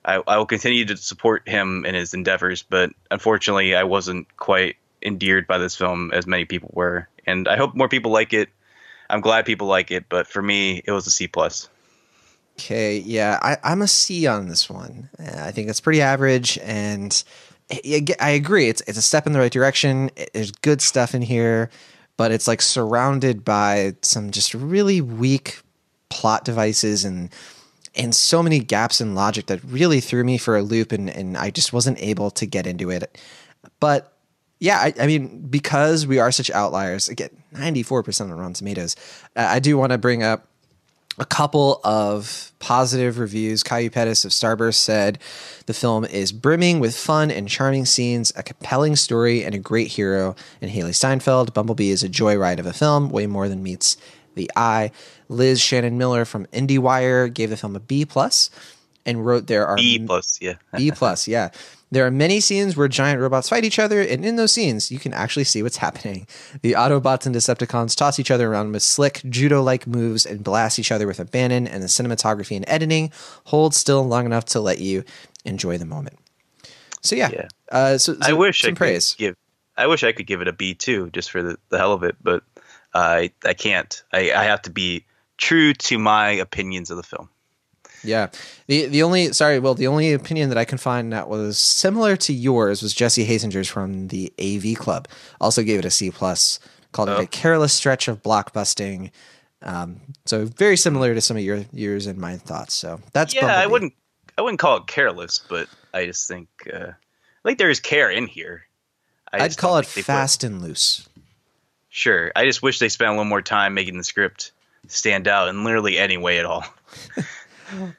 I, I will continue to support him in his endeavors, but unfortunately, I wasn't quite endeared by this film as many people were, and I hope more people like it. I'm glad people like it, but for me, it was a C plus. Okay, yeah, I, I'm a C on this one. Uh, I think it's pretty average, and I, I agree. It's it's a step in the right direction. There's good stuff in here, but it's like surrounded by some just really weak plot devices and and so many gaps in logic that really threw me for a loop, and and I just wasn't able to get into it. But yeah, I, I mean, because we are such outliers, again, 94% on Rotten Tomatoes, uh, I do want to bring up a couple of positive reviews. Caillou Pettis of Starburst said the film is brimming with fun and charming scenes, a compelling story, and a great hero in Hailee Steinfeld. Bumblebee is a joyride of a film, way more than meets the eye. Liz Shannon Miller from IndieWire gave the film a B plus and wrote there are B plus, yeah. B plus, yeah. There are many scenes where giant robots fight each other, and in those scenes, you can actually see what's happening. The Autobots and Decepticons toss each other around with slick judo-like moves and blast each other with abandon, and the cinematography and editing hold still long enough to let you enjoy the moment. So yeah, Yeah. Uh, so, I so wish I some could give. I wish I could give it a B too, just for the, the hell of it, but I I can't. I, I have to be true to my opinions of the film. Yeah. The the only sorry, well, the only opinion that I can find that was similar to yours was Jesse Hassenger's from the AV Club. Also gave it a C plus, called it Oh. a careless stretch of blockbusting. Um, so very similar to some of your yours and my thoughts. So that's yeah, I wouldn't. I wouldn't call it careless, but I just think uh, like there's care in here. I I'd call it think fast and loose. Sure. I just wish they spent a little more time making the script stand out in literally any way at all.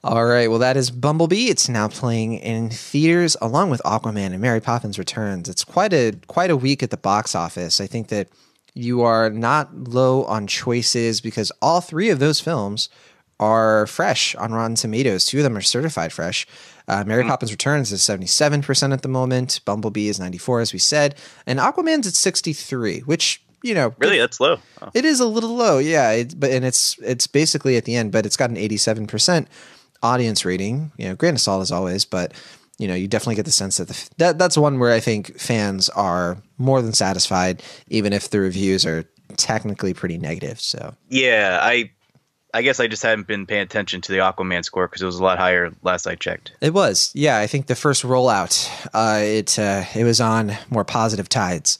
All right, well, that is Bumblebee. It's now playing in theaters along with Aquaman and Mary Poppins Returns. It's quite a quite a week at the box office. I think that you are not low on choices because all three of those films are fresh on Rotten Tomatoes. Two of them are certified fresh. Uh, Mary Poppins Returns is seventy seven percent at the moment. Bumblebee is ninety four, as we said, and Aquaman's at sixty three, which you know Really, that's low. Oh. it is a little low, yeah. It, but and it's it's basically at the end, but it's got an eighty-seven percent audience rating. You know, grain of salt as always, but you know, you definitely get the sense that the that that's one where I think fans are more than satisfied, even if the reviews are technically pretty negative. So Yeah, I. I guess I just hadn't been paying attention to the Aquaman score because it was a lot higher last I checked. it was, yeah. I think the first rollout, uh, it uh, it was on more positive tides,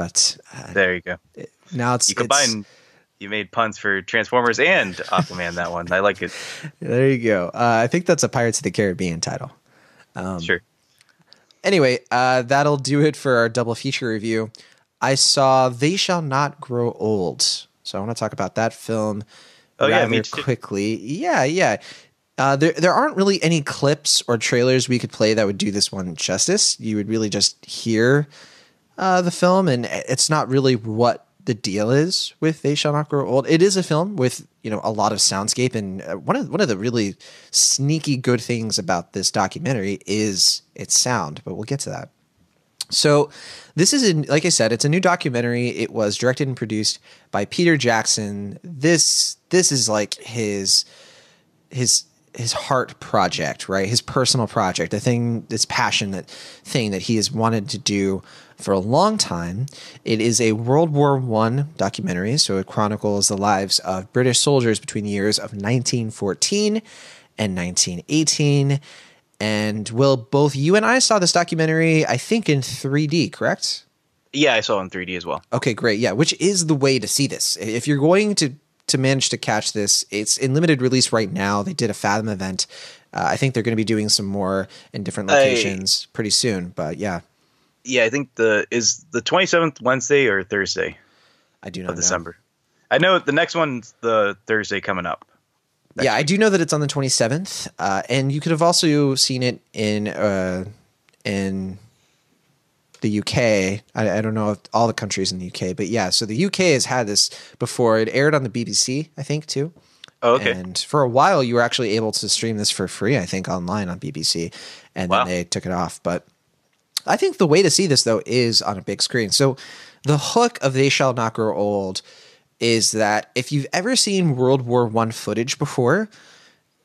but uh, There you go. now it's You it's- combine. You made puns for Transformers and Aquaman. that one, I like it. there you go. Uh, I think that's a Pirates of the Caribbean title. Um, sure. Anyway, uh, that'll do it for our double feature review. I saw They Shall Not Grow Old. So I want to talk about that film Oh, yeah, rather too. quickly. Yeah, yeah. Uh, there, there aren't really any clips or trailers we could play that would do this one justice. You would really just hear uh, the film, and it's not really what the deal is with They Shall Not Grow Old. It is a film with you know a lot of soundscape, and uh, one of one of the really sneaky good things about this documentary is its sound. But we'll get to that. So this is in, like I said, it's a new documentary. It was directed and produced by Peter Jackson. This this is like his his his heart project, right? His personal project, the thing, this passionate thing that he has wanted to do for a long time. It is a World War One documentary, so it chronicles the lives of British soldiers between the years of 1914 and 1918. And Will, both you and I saw this documentary, I think, in 3D, correct? Yeah, I saw it in 3D as well. Okay, great. Yeah, which is the way to see this. If you're going to to manage to catch this, it's in limited release right now. They did a Fathom event. Uh, I think they're going to be doing some more in different locations I, pretty soon. But yeah, yeah, I think the is the 27th Wednesday or Thursday. I do not of know. December. I know the next one's the Thursday coming up. Yeah, week. I do know that it's on the 27th, uh, and you could have also seen it in uh, in the UK. I, I, don't know if all the countries in the UK, but yeah. So the UK has had this before. It aired on the BBC, I think, too. Oh, okay. And for a while, you were actually able to stream this for free, I think, online on BBC, and wow. then they took it off. But I think the way to see this though is on a big screen. So the hook of They Shall Not Grow Old is that if you've ever seen World War One footage before,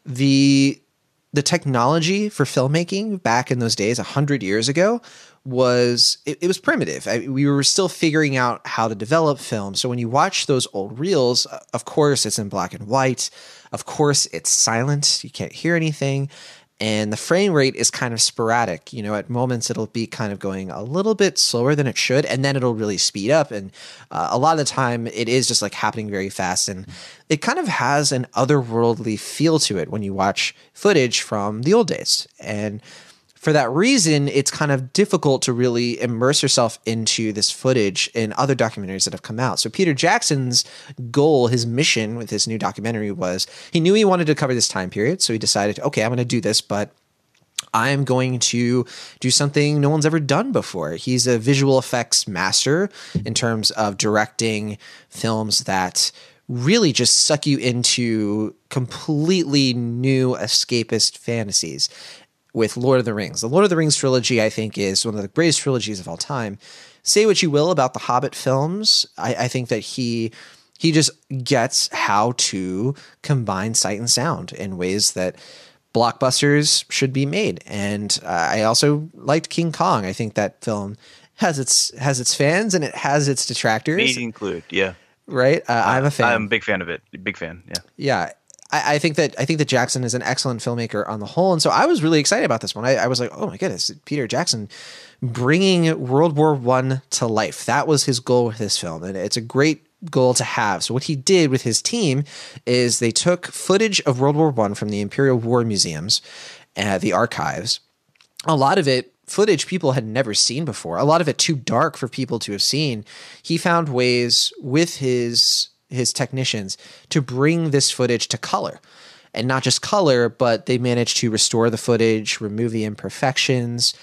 the the technology for filmmaking back in those days, hundred years ago, was it, it was primitive. I, we were still figuring out how to develop film. So when you watch those old reels, of course it's in black and white. Of course it's silent. You can't hear anything and the frame rate is kind of sporadic. You know, at moments it'll be kind of going a little bit slower than it should, and then it'll really speed up. And uh, a lot of the time, it is just like happening very fast, and it kind of has an otherworldly feel to it when you watch footage from the old days. And for that reason, it's kind of difficult to really immerse yourself into this footage in other documentaries that have come out. So Peter Jackson's goal, his mission with his new documentary was he knew he wanted to cover this time period, so he decided, okay, I'm going to do this, but I'm going to do something no one's ever done before. He's a visual effects master in terms of directing films that really just suck you into completely new escapist fantasies with Lord of the Rings. The Lord of the Rings trilogy, I think, is one of the greatest trilogies of all time. Say what you will about the Hobbit films, I, I think that he he just gets how to combine sight and sound in ways that blockbusters should be made. And uh, I also liked King Kong. I think that film has its has its fans and it has its detractors. Me included, yeah. Right, uh, I'm a fan. I'm a big fan of it. Big fan, yeah. Yeah, I, I, think that I think that Jackson is an excellent filmmaker on the whole, and so I was really excited about this one. I, I was like, oh my goodness, Peter Jackson bringing World War One to life. That was his goal with this film, and it's a great goal to have. So what he did with his team is they took footage of World War One from the Imperial War Museums, uh, the archives. A lot of it footage people had never seen before. A lot of it too dark for people to have seen. He found ways with his his technicians to bring this footage to color. And not just color, but they managed to restore the footage, remove the imperfections,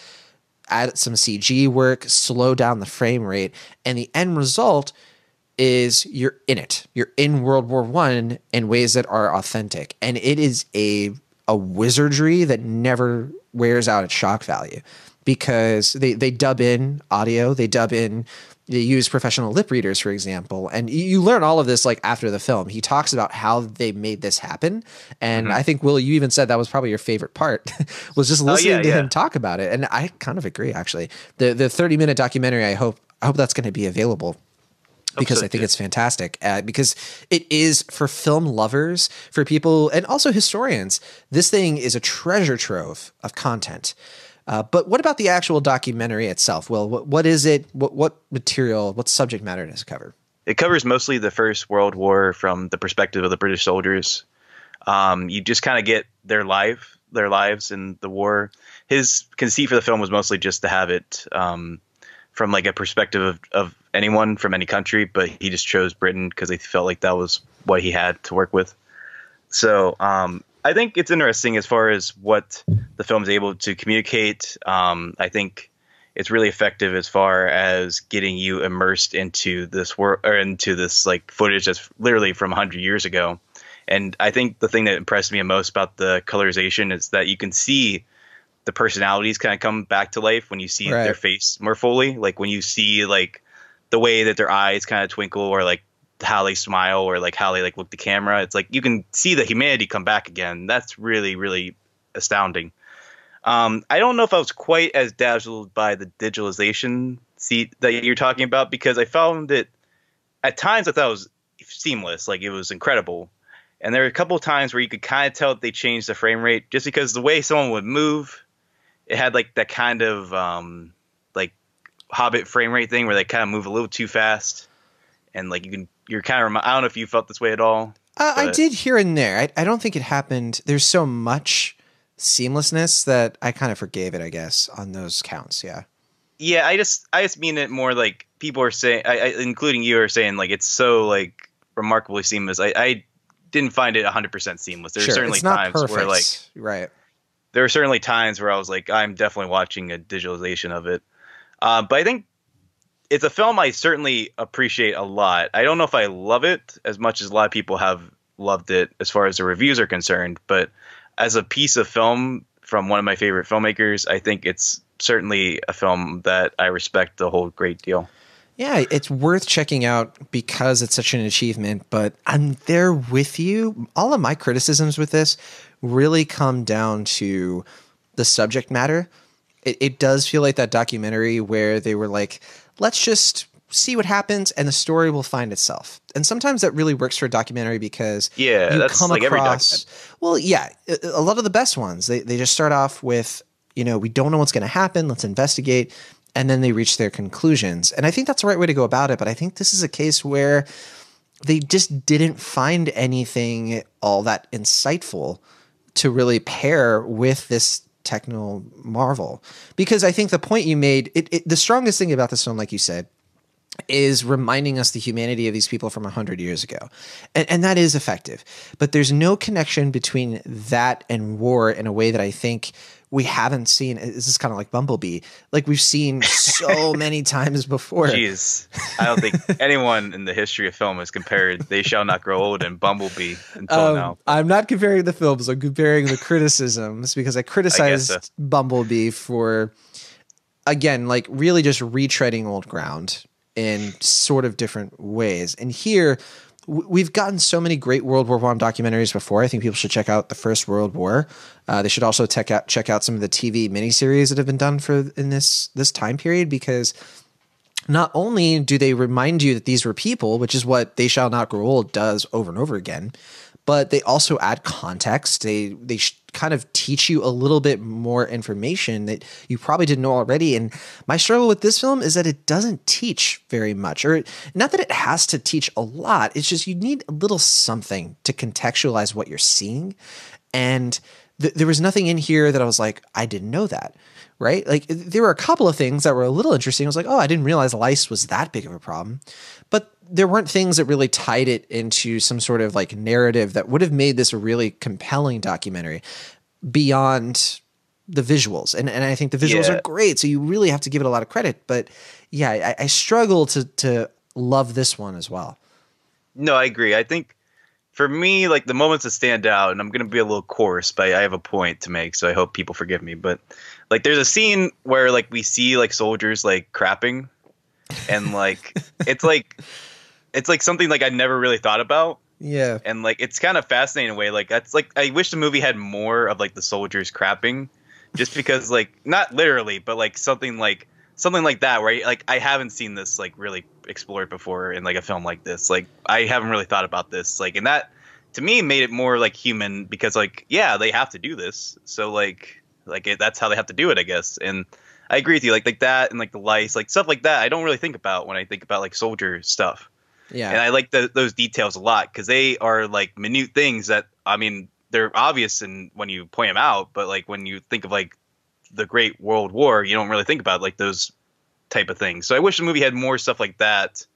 add some CG work, slow down the frame rate, and the end result is you're in it. You're in World War One in ways that are authentic, and it is a a wizardry that never wears out its shock value because they they dub in audio, they dub in they use professional lip readers, for example, and you learn all of this like after the film. He talks about how they made this happen, and mm-hmm. I think Will, you even said that was probably your favorite part was just listening oh, yeah, to yeah. him talk about it, and I kind of agree actually. The the thirty minute documentary, I hope I hope that's going to be available because I think it's fantastic. Uh, because it is for film lovers, for people, and also historians. This thing is a treasure trove of content. Uh, but what about the actual documentary itself? Well, what, what is it? What, what material, what subject matter does it cover? It covers mostly the First World War from the perspective of the British soldiers. Um, you just kind of get their life, their lives in the war. His conceit for the film was mostly just to have it um, from like a perspective of, of anyone from any country, but he just chose Britain because he felt like that was what he had to work with. So um, I think it's interesting as far as what the film is able to communicate. Um, I think it's really effective as far as getting you immersed into this world or into this like footage that's literally from 100 years ago. And I think the thing that impressed me most about the colorization is that you can see the personalities kind of come back to life when you see right. their face more fully. Like when you see like the way that their eyes kind of twinkle or like how they smile or like how they like look the camera. It's like you can see the humanity come back again. That's really really astounding. Um, I don't know if I was quite as dazzled by the digitalization seat that you're talking about because I found it at times I thought it was seamless, like it was incredible. And there were a couple of times where you could kind of tell that they changed the frame rate just because the way someone would move, it had like that kind of um, like Hobbit frame rate thing where they kind of move a little too fast, and like you can you're kind of I don't know if you felt this way at all. Uh, I did here and there. I, I don't think it happened. There's so much seamlessness that I kind of forgave it, I guess, on those counts. Yeah. Yeah, I just I just mean it more like people are saying, I, I, including you, are saying like it's so like remarkably seamless. I, I didn't find it 100 percent seamless. There sure. are certainly times perfect. where like right. there are certainly times where I was like, I'm definitely watching a digitalization of it. Uh, but I think it's a film I certainly appreciate a lot. I don't know if I love it as much as a lot of people have loved it as far as the reviews are concerned, but as a piece of film from one of my favorite filmmakers, I think it's certainly a film that I respect a whole great deal. Yeah, it's worth checking out because it's such an achievement, but I'm there with you. All of my criticisms with this really come down to the subject matter. It, it does feel like that documentary where they were like, let's just see what happens and the story will find itself. And sometimes that really works for a documentary because Yeah, you come like every across well, yeah, a, a lot of the best ones they they just start off with you know we don't know what's going to happen, let's investigate, and then they reach their conclusions. And I think that's the right way to go about it. But I think this is a case where they just didn't find anything all that insightful to really pair with this techno marvel because i think the point you made it, it, the strongest thing about this film like you said is reminding us the humanity of these people from 100 years ago. And, and that is effective. But there's no connection between that and war in a way that I think we haven't seen. This is kind of like Bumblebee, like we've seen so many times before. Jeez, I don't think anyone in the history of film has compared "They Shall Not Grow Old" and Bumblebee until Um, now. I'm not comparing the films, I'm comparing the criticisms because I criticized so. Bumblebee for, again, like really just retreading old ground in sort of different ways. And here, we've gotten so many great World War One documentaries before. I think people should check out the First World War. Uh, they should also check out check out some of the TV miniseries that have been done for in this this time period because not only do they remind you that these were people, which is what They Shall Not Grow Old does over and over again, but they also add context. They they sh- kind of teach you a little bit more information that you probably didn't know already. And my struggle with this film is that it doesn't teach very much, or not that it has to teach a lot. It's just you need a little something to contextualize what you're seeing, and th- there was nothing in here that I was like, I didn't know that right? Like there were a couple of things that were a little interesting. I was like, oh, I didn't realize lice was that big of a problem. But there weren't things that really tied it into some sort of like narrative that would have made this a really compelling documentary beyond the visuals. And and I think the visuals Yeah. are great. So you really have to give it a lot of credit. But yeah, I, I struggle to to love this one as well. No, I agree. I think for me, like the moments that stand out, and I'm going to be a little coarse, but I have a point to make, so I hope people forgive me. But like, there's a scene where like we see like soldiers like crapping, and like it's like it's like something like I never really thought about, Yeah. and like it's kind of fascinating in a way. Like that's like I wish the movie had more of like the soldiers crapping, just because like not literally, but like something like something like that where like I haven't seen this like really explored before in like a film like this. Like I haven't really thought about this. Like and that to me made it more like human because like yeah they have to do this. So like like it, that's how they have to do it I guess. And I agree with you like like that and like the lice like stuff like that I don't really think about when I think about like soldier stuff Yeah. and I like the, those details a lot because they are like minute things that I mean they're obvious and when you point them out, but like when you think of like the Great World War, you don't really think about like those type of things. So I wish the movie had more stuff like that,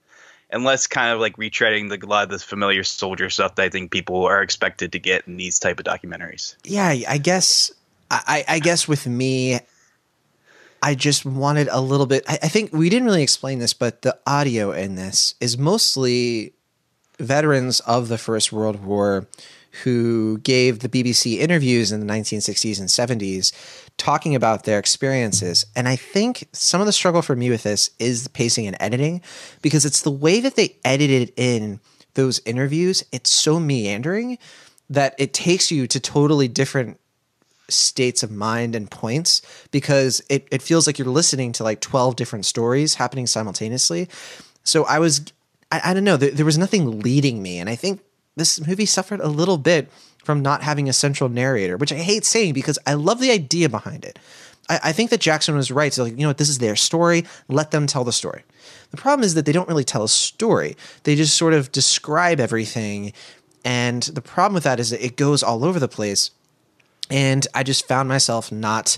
and less kind of like retreading the, a lot of this familiar soldier stuff that I think people are expected to get in these type of documentaries. yeah, I guess I, I guess with me, I just wanted a little bit. I, I think we didn't really explain this, but the audio in this is mostly veterans of the First World War who gave the BBC interviews in the 1960s and 70s talking about their experiences. And I think some of the struggle for me with this is the pacing and editing because it's the way that they edited in those interviews, it's so meandering that it takes you to totally different states of mind and points because it, it feels like you're listening to like 12 different stories happening simultaneously. So I was, I, I don't know, there, there was nothing leading me. And I think this movie suffered a little bit from not having a central narrator, which I hate saying because I love the idea behind it. I, I think that Jackson was right. So, like, you know what, this is their story. Let them tell the story. The problem is that they don't really tell a story. They just sort of describe everything. And the problem with that is that it goes all over the place. And I just found myself not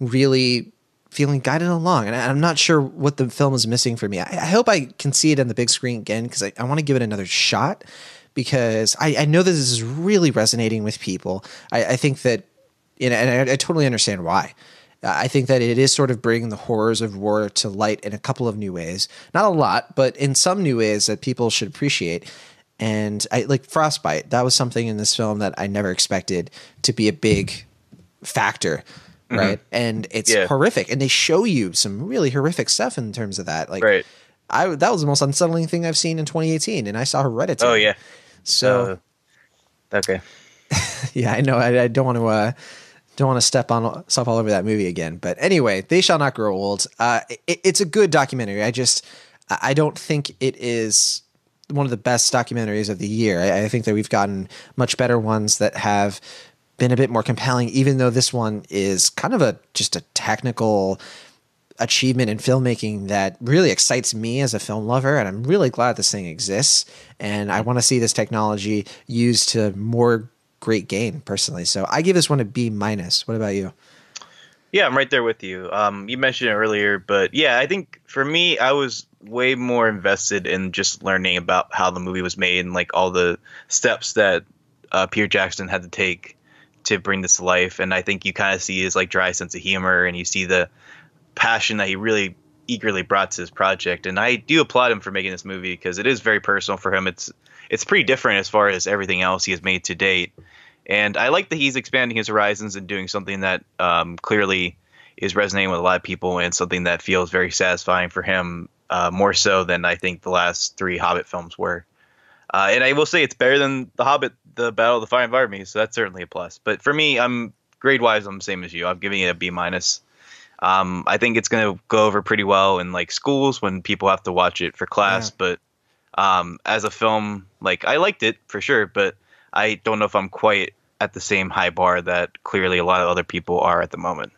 really feeling guided along. And I'm not sure what the film is missing for me. I, hope I can see it on the big screen again because I, I want to give it another shot because I, I know that this is really resonating with people. I, I think that, you know, and I totally understand why. I think that it is sort of bringing the horrors of war to light in a couple of new ways. Not a lot, but in some new ways that people should appreciate. And I like Frostbite. That was something in this film that I never expected to be a big factor, right? And it's Yeah. horrific. And they show you some really horrific stuff in terms of that. Like, Right. I that was the most unsettling thing I've seen in 2018, and I saw Hereditary. Oh yeah. So Uh, okay. yeah, I know. I, I don't want to uh, don't want to step on step all over that movie again. But anyway, they shall not grow old. Uh, it, it's a good documentary. I just I don't think it is one of the best documentaries of the year. I, I think that we've gotten much better ones that have been a bit more compelling. Even though this one is kind of a just a technical achievement in filmmaking that really excites me as a film lover and I'm really glad this thing exists and I want to see this technology used to more great gain personally. So I give this one a B minus. What about you? Yeah, I'm right there with you. Um, you mentioned it earlier, but yeah, I think for me, I was way more invested in just learning about how the movie was made and like all the steps that uh, Peter Jackson had to take to bring this to life. And I think you kind of see his like dry sense of humor, and you see the passion that he really eagerly brought to his project. And I do applaud him for making this movie because it is very personal for him. It's it's pretty different as far as everything else he has made to date. And I like that he's expanding his horizons and doing something that um, clearly is resonating with a lot of people and something that feels very satisfying for him, uh, more so than I think the last three Hobbit films were. Uh, and I will say it's better than the Hobbit, the Battle of the Five Armies, so that's certainly a plus. But for me, I'm grade wise, I'm the same as you. I'm giving it a B minus. Um, I think it's going to go over pretty well in like schools when people have to watch it for class. But um, as a film, like I liked it for sure, but I don't know if I'm quite at the same high bar that clearly a lot of other people are at the moment.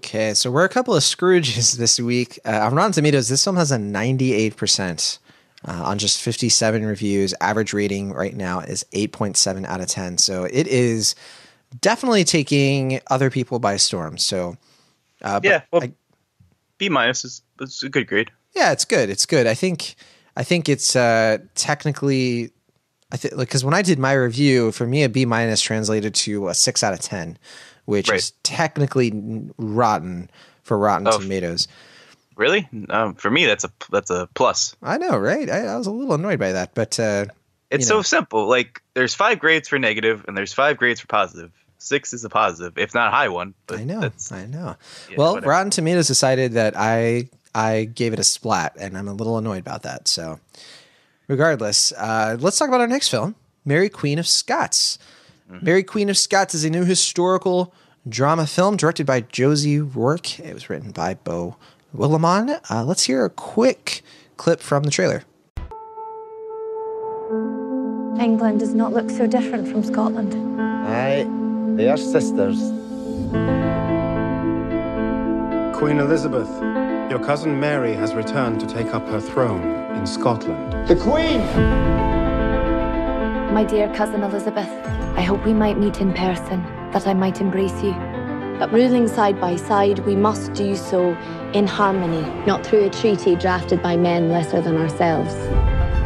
Okay, so we're a couple of Scrooges this week. Uh, on Rotten Tomatoes, this film has a 98% uh, on just 57 reviews. Average rating right now is 8.7 out of 10. So it is definitely taking other people by storm. So, uh, Yeah, well, I- B minus is, is a good grade. yeah, it's good. It's good. I think I think it's uh, technically I think like because when I did my review, for me a B minus translated to a six out of ten, which Right. is technically rotten for Rotten Oh. Tomatoes. Really? Um, for me, that's a that's a plus. I know, right? I, I was a little annoyed by that, but uh, It's You know. so simple. Like there's five grades for negative and there's five grades for positive. Six is a positive, if not a high one. But I know, I know. yeah, well, whatever. Rotten Tomatoes decided that I I gave it a splat, and I'm a little annoyed about that. So, regardless, uh, let's talk about our next film, Mary Queen of Scots. Mm-hmm. Mary Queen of Scots is a new historical drama film directed by Josie Rourke. It was written by Beau Willimon. Uh, let's hear a quick clip from the trailer. England does not look so different from Scotland. Aye, they are sisters. Queen Elizabeth, your cousin Mary has returned to take up her throne in Scotland. The Queen! My dear cousin Elizabeth, I hope we might meet in person, that I might embrace you. But ruling side by side, we must do so in harmony, not through a treaty drafted by men lesser than ourselves.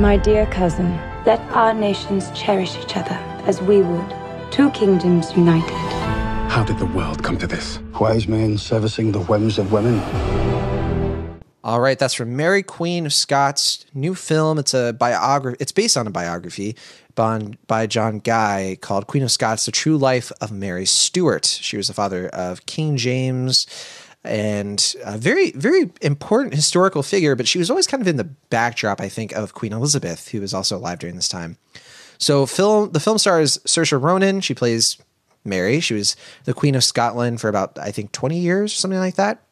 My dear cousin, let our nations cherish each other as we would. Two kingdoms united. How did the world come to this? Wise men servicing the whims of women. All right, that's from Mary Queen of Scots, new film. It's a biography. It's based on a biography by, John Guy called Queen of Scots: The True Life of Mary Stuart. She was the father of King James. and a very, very important historical figure, but she was always kind of in the backdrop, I think, of Queen Elizabeth, who was also alive during this time. So, film the film stars Saoirse Ronan. She plays Mary. She was the Queen of Scotland for about, I think, 20 years, or something like that.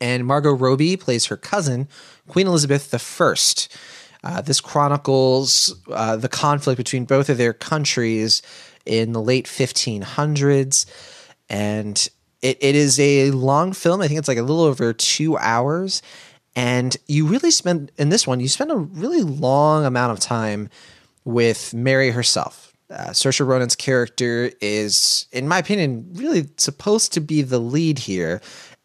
And Margot Robbie plays her cousin, Queen Elizabeth I. Uh, this chronicles uh, the conflict between both of their countries in the late 1500s. And it, it is a long film. I think it's like a little over two hours. And you really spend, in this one, you spend a really long amount of time with Mary herself. Uh, Saoirse Ronan's character is, in my opinion, really supposed to be the lead here.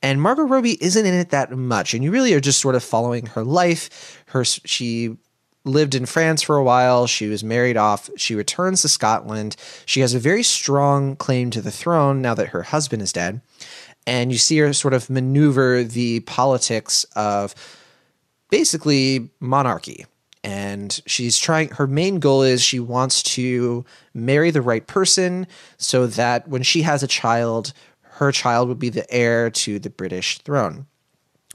And Margot Robbie isn't in it that much. And you really are just sort of following her life. Her She lived in France for a while. She was married off. She returns to Scotland. She has a very strong claim to the throne now that her husband is dead. And you see her sort of maneuver the politics of basically monarchy. And she's trying, her main goal is she wants to marry the right person so that when she has a child, her child would be the heir to the British throne.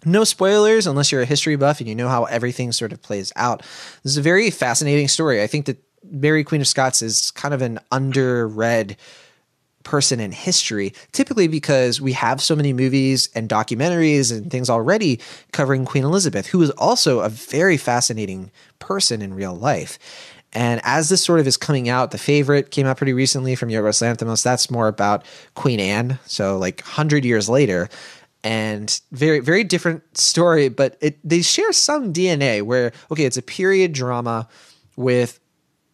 No spoilers unless you're a history buff and you know how everything sort of plays out. This is a very fascinating story. I think that Mary Queen of Scots is kind of an underread person in history, typically because we have so many movies and documentaries and things already covering Queen Elizabeth, who is also a very fascinating person in real life. And as this sort of is coming out, the favorite came out pretty recently from Yorgos Lanthimos. That's more about Queen Anne, so like hundred years later. And very very different story but it they share some dna where okay it's a period drama with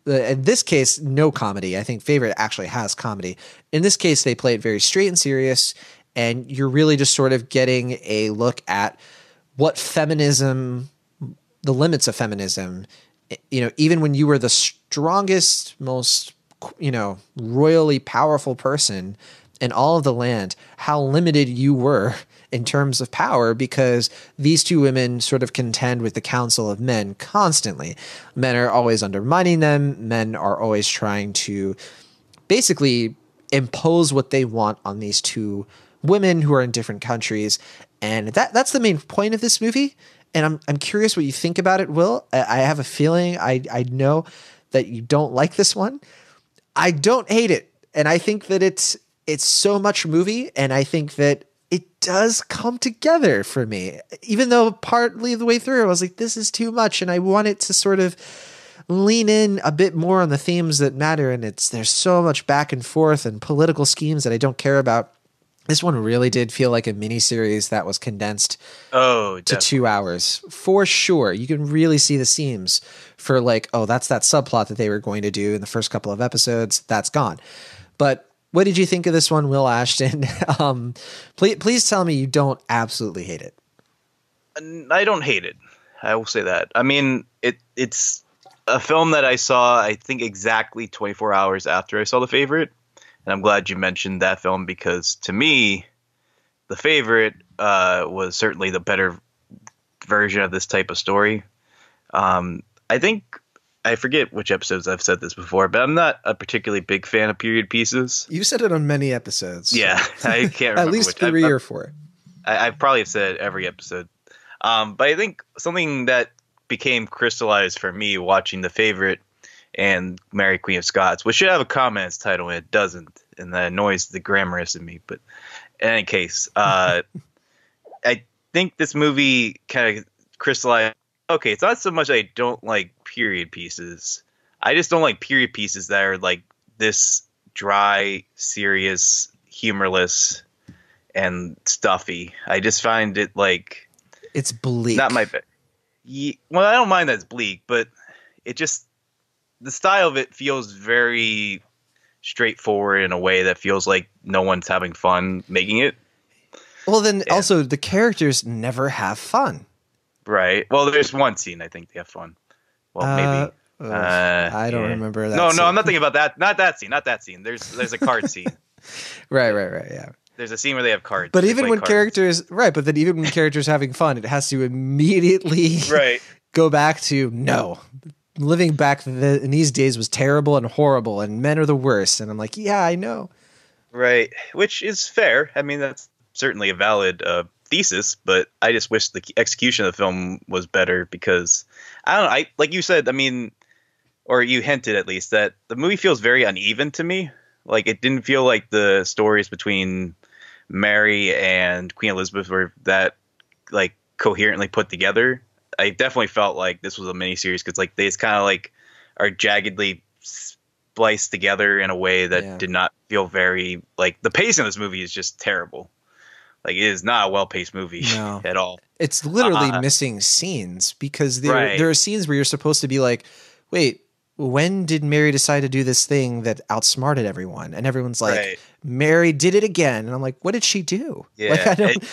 uh, in this case no comedy. I think favorite actually has comedy. In this case they play it very straight and serious and you're really just sort of getting a look at what feminism the limits of feminism you know even when you were the strongest most you know royally powerful person in all of the land how limited you were in terms of power because these two women sort of contend with the council of men constantly. Men are always undermining them, men are always trying to basically impose what they want on these two women who are in different countries. And that that's the main point of this movie. And I'm I'm curious what you think about it, Will. I have a feeling I I know that you don't like this one. I don't hate it. And I think that it's it's so much movie and I think that it does come together for me. Even though partly the way through I was like, this is too much, and I want it to sort of lean in a bit more on the themes that matter. And it's there's so much back and forth and political schemes that I don't care about. This one really did feel like a mini series that was condensed oh, to two hours for sure. You can really see the seams for like, oh, that's that subplot that they were going to do in the first couple of episodes. That's gone. But what did you think of this one, Will Ashton? um, please, please tell me you don't absolutely hate it. I don't hate it. I will say that. I mean, it it's a film that I saw. I think exactly 24 hours after I saw The Favorite, and I'm glad you mentioned that film because to me, The Favorite uh, was certainly the better version of this type of story. Um, I think I forget which episodes I've said this before, but I'm not a particularly big fan of period pieces. You said it on many episodes. Yeah, I can't remember. At least which. 3 I've, or four. I, I've probably said every episode. Um, but I think something that became crystallized for me watching The Favorite and Mary Queen of Scots, which should have a comments title and it doesn't, and that annoys the grammarist in me. But in any case, uh, I think this movie kind of crystallized. Okay, it's not so much I don't like period pieces. I just don't like period pieces that are like this dry, serious, humorless, and stuffy. I just find it like it's bleak. Not my. Well, I don't mind that it's bleak, but it just the style of it feels very straightforward in a way that feels like no one's having fun making it. Well, then and, also the characters never have fun. Right. Well, there's one scene I think they have fun. Well, maybe. Uh, uh, I don't yeah. remember that. No, scene. no, I'm not thinking about that. Not that scene. Not that scene. There's there's a card scene. right, right, right. Yeah. There's a scene where they have cards. But even when cards. characters, right? But then even when characters having fun, it has to immediately right go back to no. Living back the, in these days was terrible and horrible, and men are the worst. And I'm like, yeah, I know. Right, which is fair. I mean, that's certainly a valid uh, thesis, but I just wish the execution of the film was better because I don't know. I like you said. I mean, or you hinted at least that the movie feels very uneven to me. Like it didn't feel like the stories between Mary and Queen Elizabeth were that like coherently put together. I definitely felt like this was a miniseries because like they kind of like are jaggedly spliced together in a way that Yeah. did not feel very like the pace in this movie is just terrible. Like it is not a well paced movie No. at all. It's literally Uh, missing scenes because there Right. there are scenes where you're supposed to be like, wait, when did Mary decide to do this thing that outsmarted everyone? And everyone's like, Right. Mary did it again. And I'm like, what did she do? Yeah, Like, I don't, it,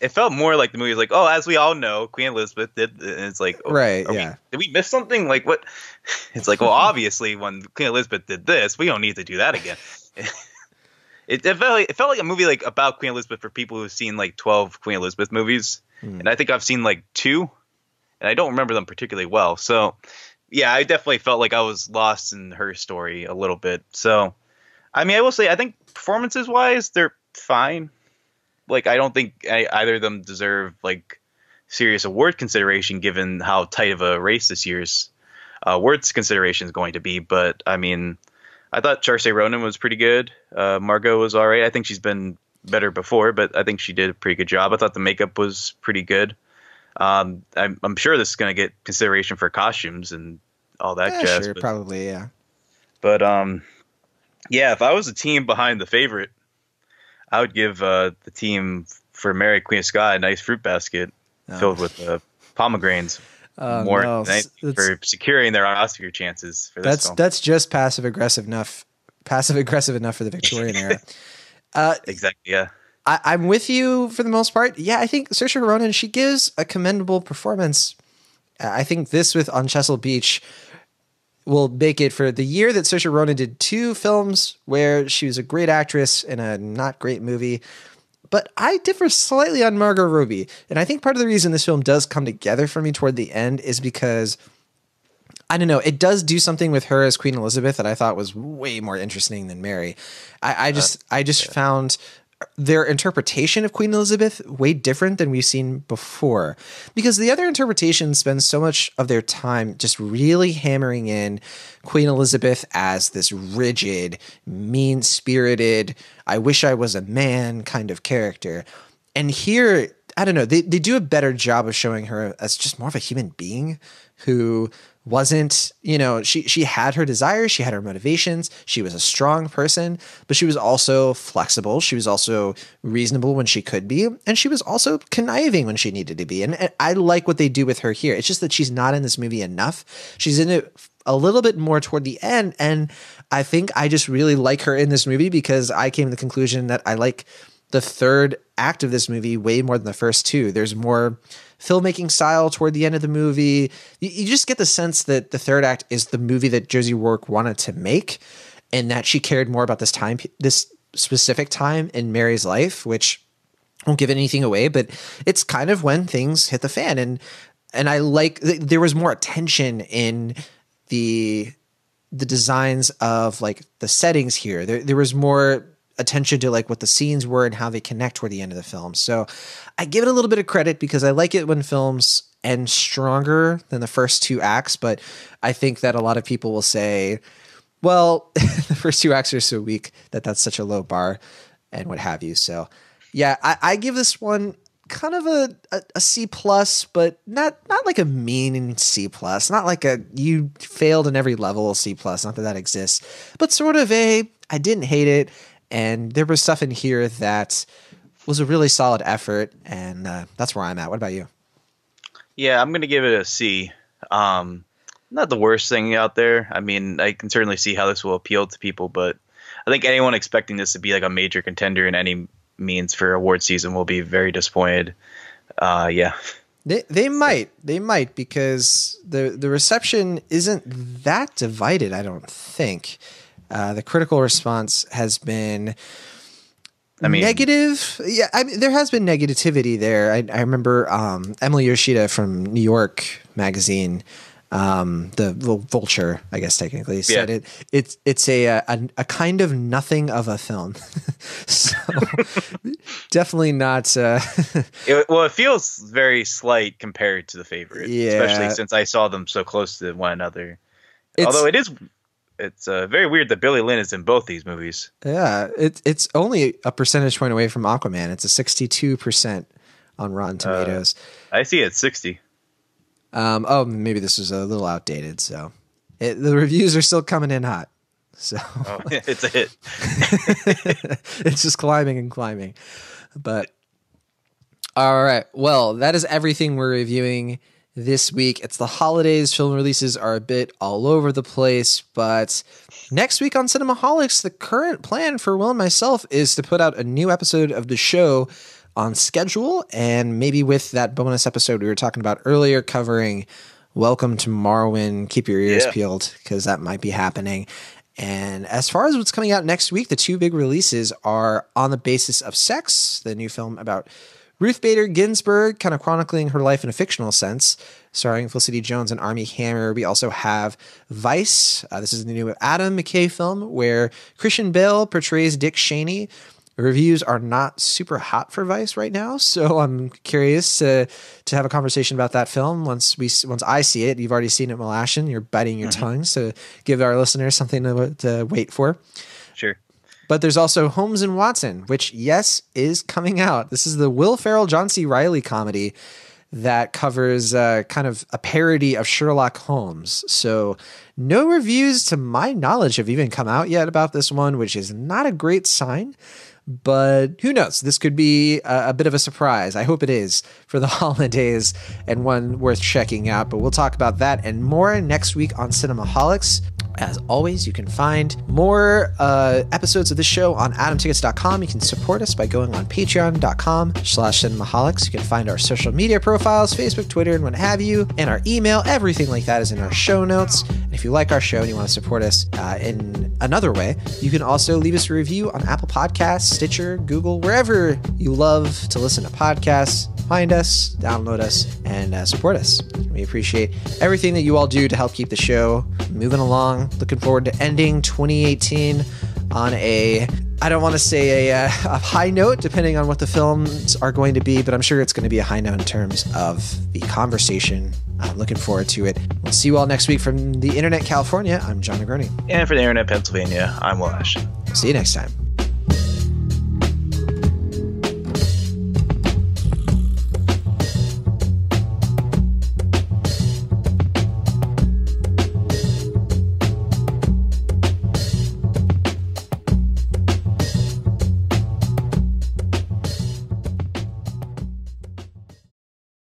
it felt more like the movie was like, oh, as we all know, Queen Elizabeth did. And it's like, oh, Right, are we- yeah. did we miss something? Like what? It's like, well, obviously, when Queen Elizabeth did this, we don't need to do that again. it, it felt like, it felt like a movie like about Queen Elizabeth for people who've seen like twelve Queen Elizabeth movies, Hmm. and I think I've seen like two, and I don't remember them particularly well. So, yeah, I definitely felt like I was lost in her story a little bit. So, I mean, I will say, I think performances wise, they're fine. Like, I don't think either of them deserve like serious award consideration given how tight of a race this year's uh, awards consideration is going to be. But I mean, I thought Saoirse Ronan was pretty good. Uh, Margot was all right. I think she's been better before, but I think she did a pretty good job. I thought the makeup was pretty good. Um, I'm, I'm sure this is going to get consideration for costumes and all that yeah, jazz. sure, but- probably, yeah. but um, yeah, if I was a team behind the favorite, I would give uh, the team for Mary Queen of Scots a nice fruit basket filled with uh, pomegranates. Oh, more no. for securing their Oscar chances for this That's film. that's just passive aggressive enough, passive aggressive enough for the Victorian era. exactly. Yeah. I, I'm with you for the most part. Yeah, I think Saoirse Ronan she gives a commendable performance. Uh, I think this with On Chesil Beach will make it for the year that Saoirse Ronan did two films where she was a great actress in a not great movie. But I differ slightly on Margot Robbie, and I think part of the reason this film does come together for me toward the end is because I don't know. It does do something with her as Queen Elizabeth that I thought was way more interesting than Mary. I, I just uh, I just found their interpretation of Queen Elizabeth way different than we've seen before. Because the other interpretation spends so much of their time just really hammering in Queen Elizabeth as this rigid, mean spirited, I wish I was a man kind of character. And here, I don't know, they, they do a better job of showing her as just more of a human being who wasn't, you know, she she had her desires, she had her motivations, she was a strong person, but she was also flexible, she was also reasonable when she could be, and she was also conniving when she needed to be. And, and I like what they do with her here. It's just that she's not in this movie enough. She's in it a little bit more toward the end and I think I just really like her in this movie because I came to the conclusion that I like the third act of this movie way more than the first two. There's more filmmaking style toward the end of the movie. You, you just get the sense that the third act is the movie that Josie Rourke wanted to make, and that she cared more about this time, this specific time in Mary's life, which won't give anything away, but it's kind of when things hit the fan, and and I like th- there was more attention in the the designs of like the settings here. There, there was more attention to like what the scenes were and how they connect toward the end of the film. So I give it a little bit of credit because I like it when films end stronger than the first two acts. But I think that a lot of people will say, well, the first two acts are so weak that that's such a low bar and what have you. So yeah, I, I give this one kind of a, a, a C plus, but not not like a mean C plus, not like a you failed in every level C plus, not that that exists, but sort of a I didn't hate it, and there was stuff in here that was a really solid effort, and uh, that's where I'm at. What about you? Yeah, I'm gonna give it a C. Um, not the worst thing out there. I mean, I can certainly see how this will appeal to people, but I think anyone expecting this to be like a major contender in any means for award season will be very disappointed. Uh, yeah. They they might they might because the the reception isn't that divided. I don't think uh, the critical response has been. I mean- negative. Yeah, I mean, there has been negativity there. I, I remember um, Emily Yoshida from New York Magazine um, the vulture, I guess technically said yeah. it. It's it's a, a a kind of nothing of a film, so definitely not. Uh, it, well, it feels very slight compared to the favorite, yeah. especially since I saw them so close to one another. It's, Although it is, it's uh, very weird that Billy Lynn is in both these movies. Yeah, it's it's only a percentage point away from Aquaman. It's a sixty-two percent on Rotten uh, Tomatoes. Uh, I see it sixty. Um, oh, maybe this is a little outdated. So it, the reviews are still coming in hot. So oh, it's a hit. it's just climbing and climbing. But all right. Well, that is everything we're reviewing this week. It's the holidays. Film releases are a bit all over the place, but next week on Cinemaholics, the current plan for Will and myself is to put out a new episode of the show on schedule and maybe with that bonus episode we were talking about earlier covering Welcome to Marwen. Keep your ears yeah. peeled because that might be happening. And as far as what's coming out next week, the two big releases are On the Basis of Sex, the new film about Ruth Bader Ginsburg, kind of chronicling her life in a fictional sense, starring Felicity Jones and Armie Hammer. We also have Vice. Uh, this is the new Adam McKay film where Christian Bale portrays Dick Cheney reviews are not super hot for Vice right now, so I'm curious to to have a conversation about that film once we once I see it. You've already seen it, Will Ashton. You're biting your mm-hmm. tongues to give our listeners something to, to wait for. Sure. But there's also Holmes and Watson, which yes is coming out. This is the Will Ferrell John C. Reilly comedy that covers uh, kind of a parody of Sherlock Holmes. So no reviews, to my knowledge, have even come out yet about this one, which is not a great sign. But who knows? This could be a, a, bit of a surprise. I hope it is for the holidays and one worth checking out. But we'll talk about that and more next week on Cinemaholics. As always, you can find more uh, episodes of this show on atomtickets.com. You can support us by going on patreon.com slash cinemaholics. You can find our social media profiles, Facebook, Twitter, and what have you, and our email. Everything like that is in our show notes. And if you like our show and you want to support us uh, in another way, you can also leave us a review on Apple Podcasts, Stitcher, Google, wherever you love to listen to podcasts find us, download us, and uh, support us. We appreciate everything that you all do to help keep the show moving along. Looking forward to ending 2018 on a I don't want to say a, uh, a, high note, depending on what the films are going to be, but I'm sure it's going to be a high note in terms of the conversation. I'm looking forward to it. We'll see you all next week from the Internet California. I'm Jon Negroni. And for the Internet Pennsylvania, I'm Will See you next time.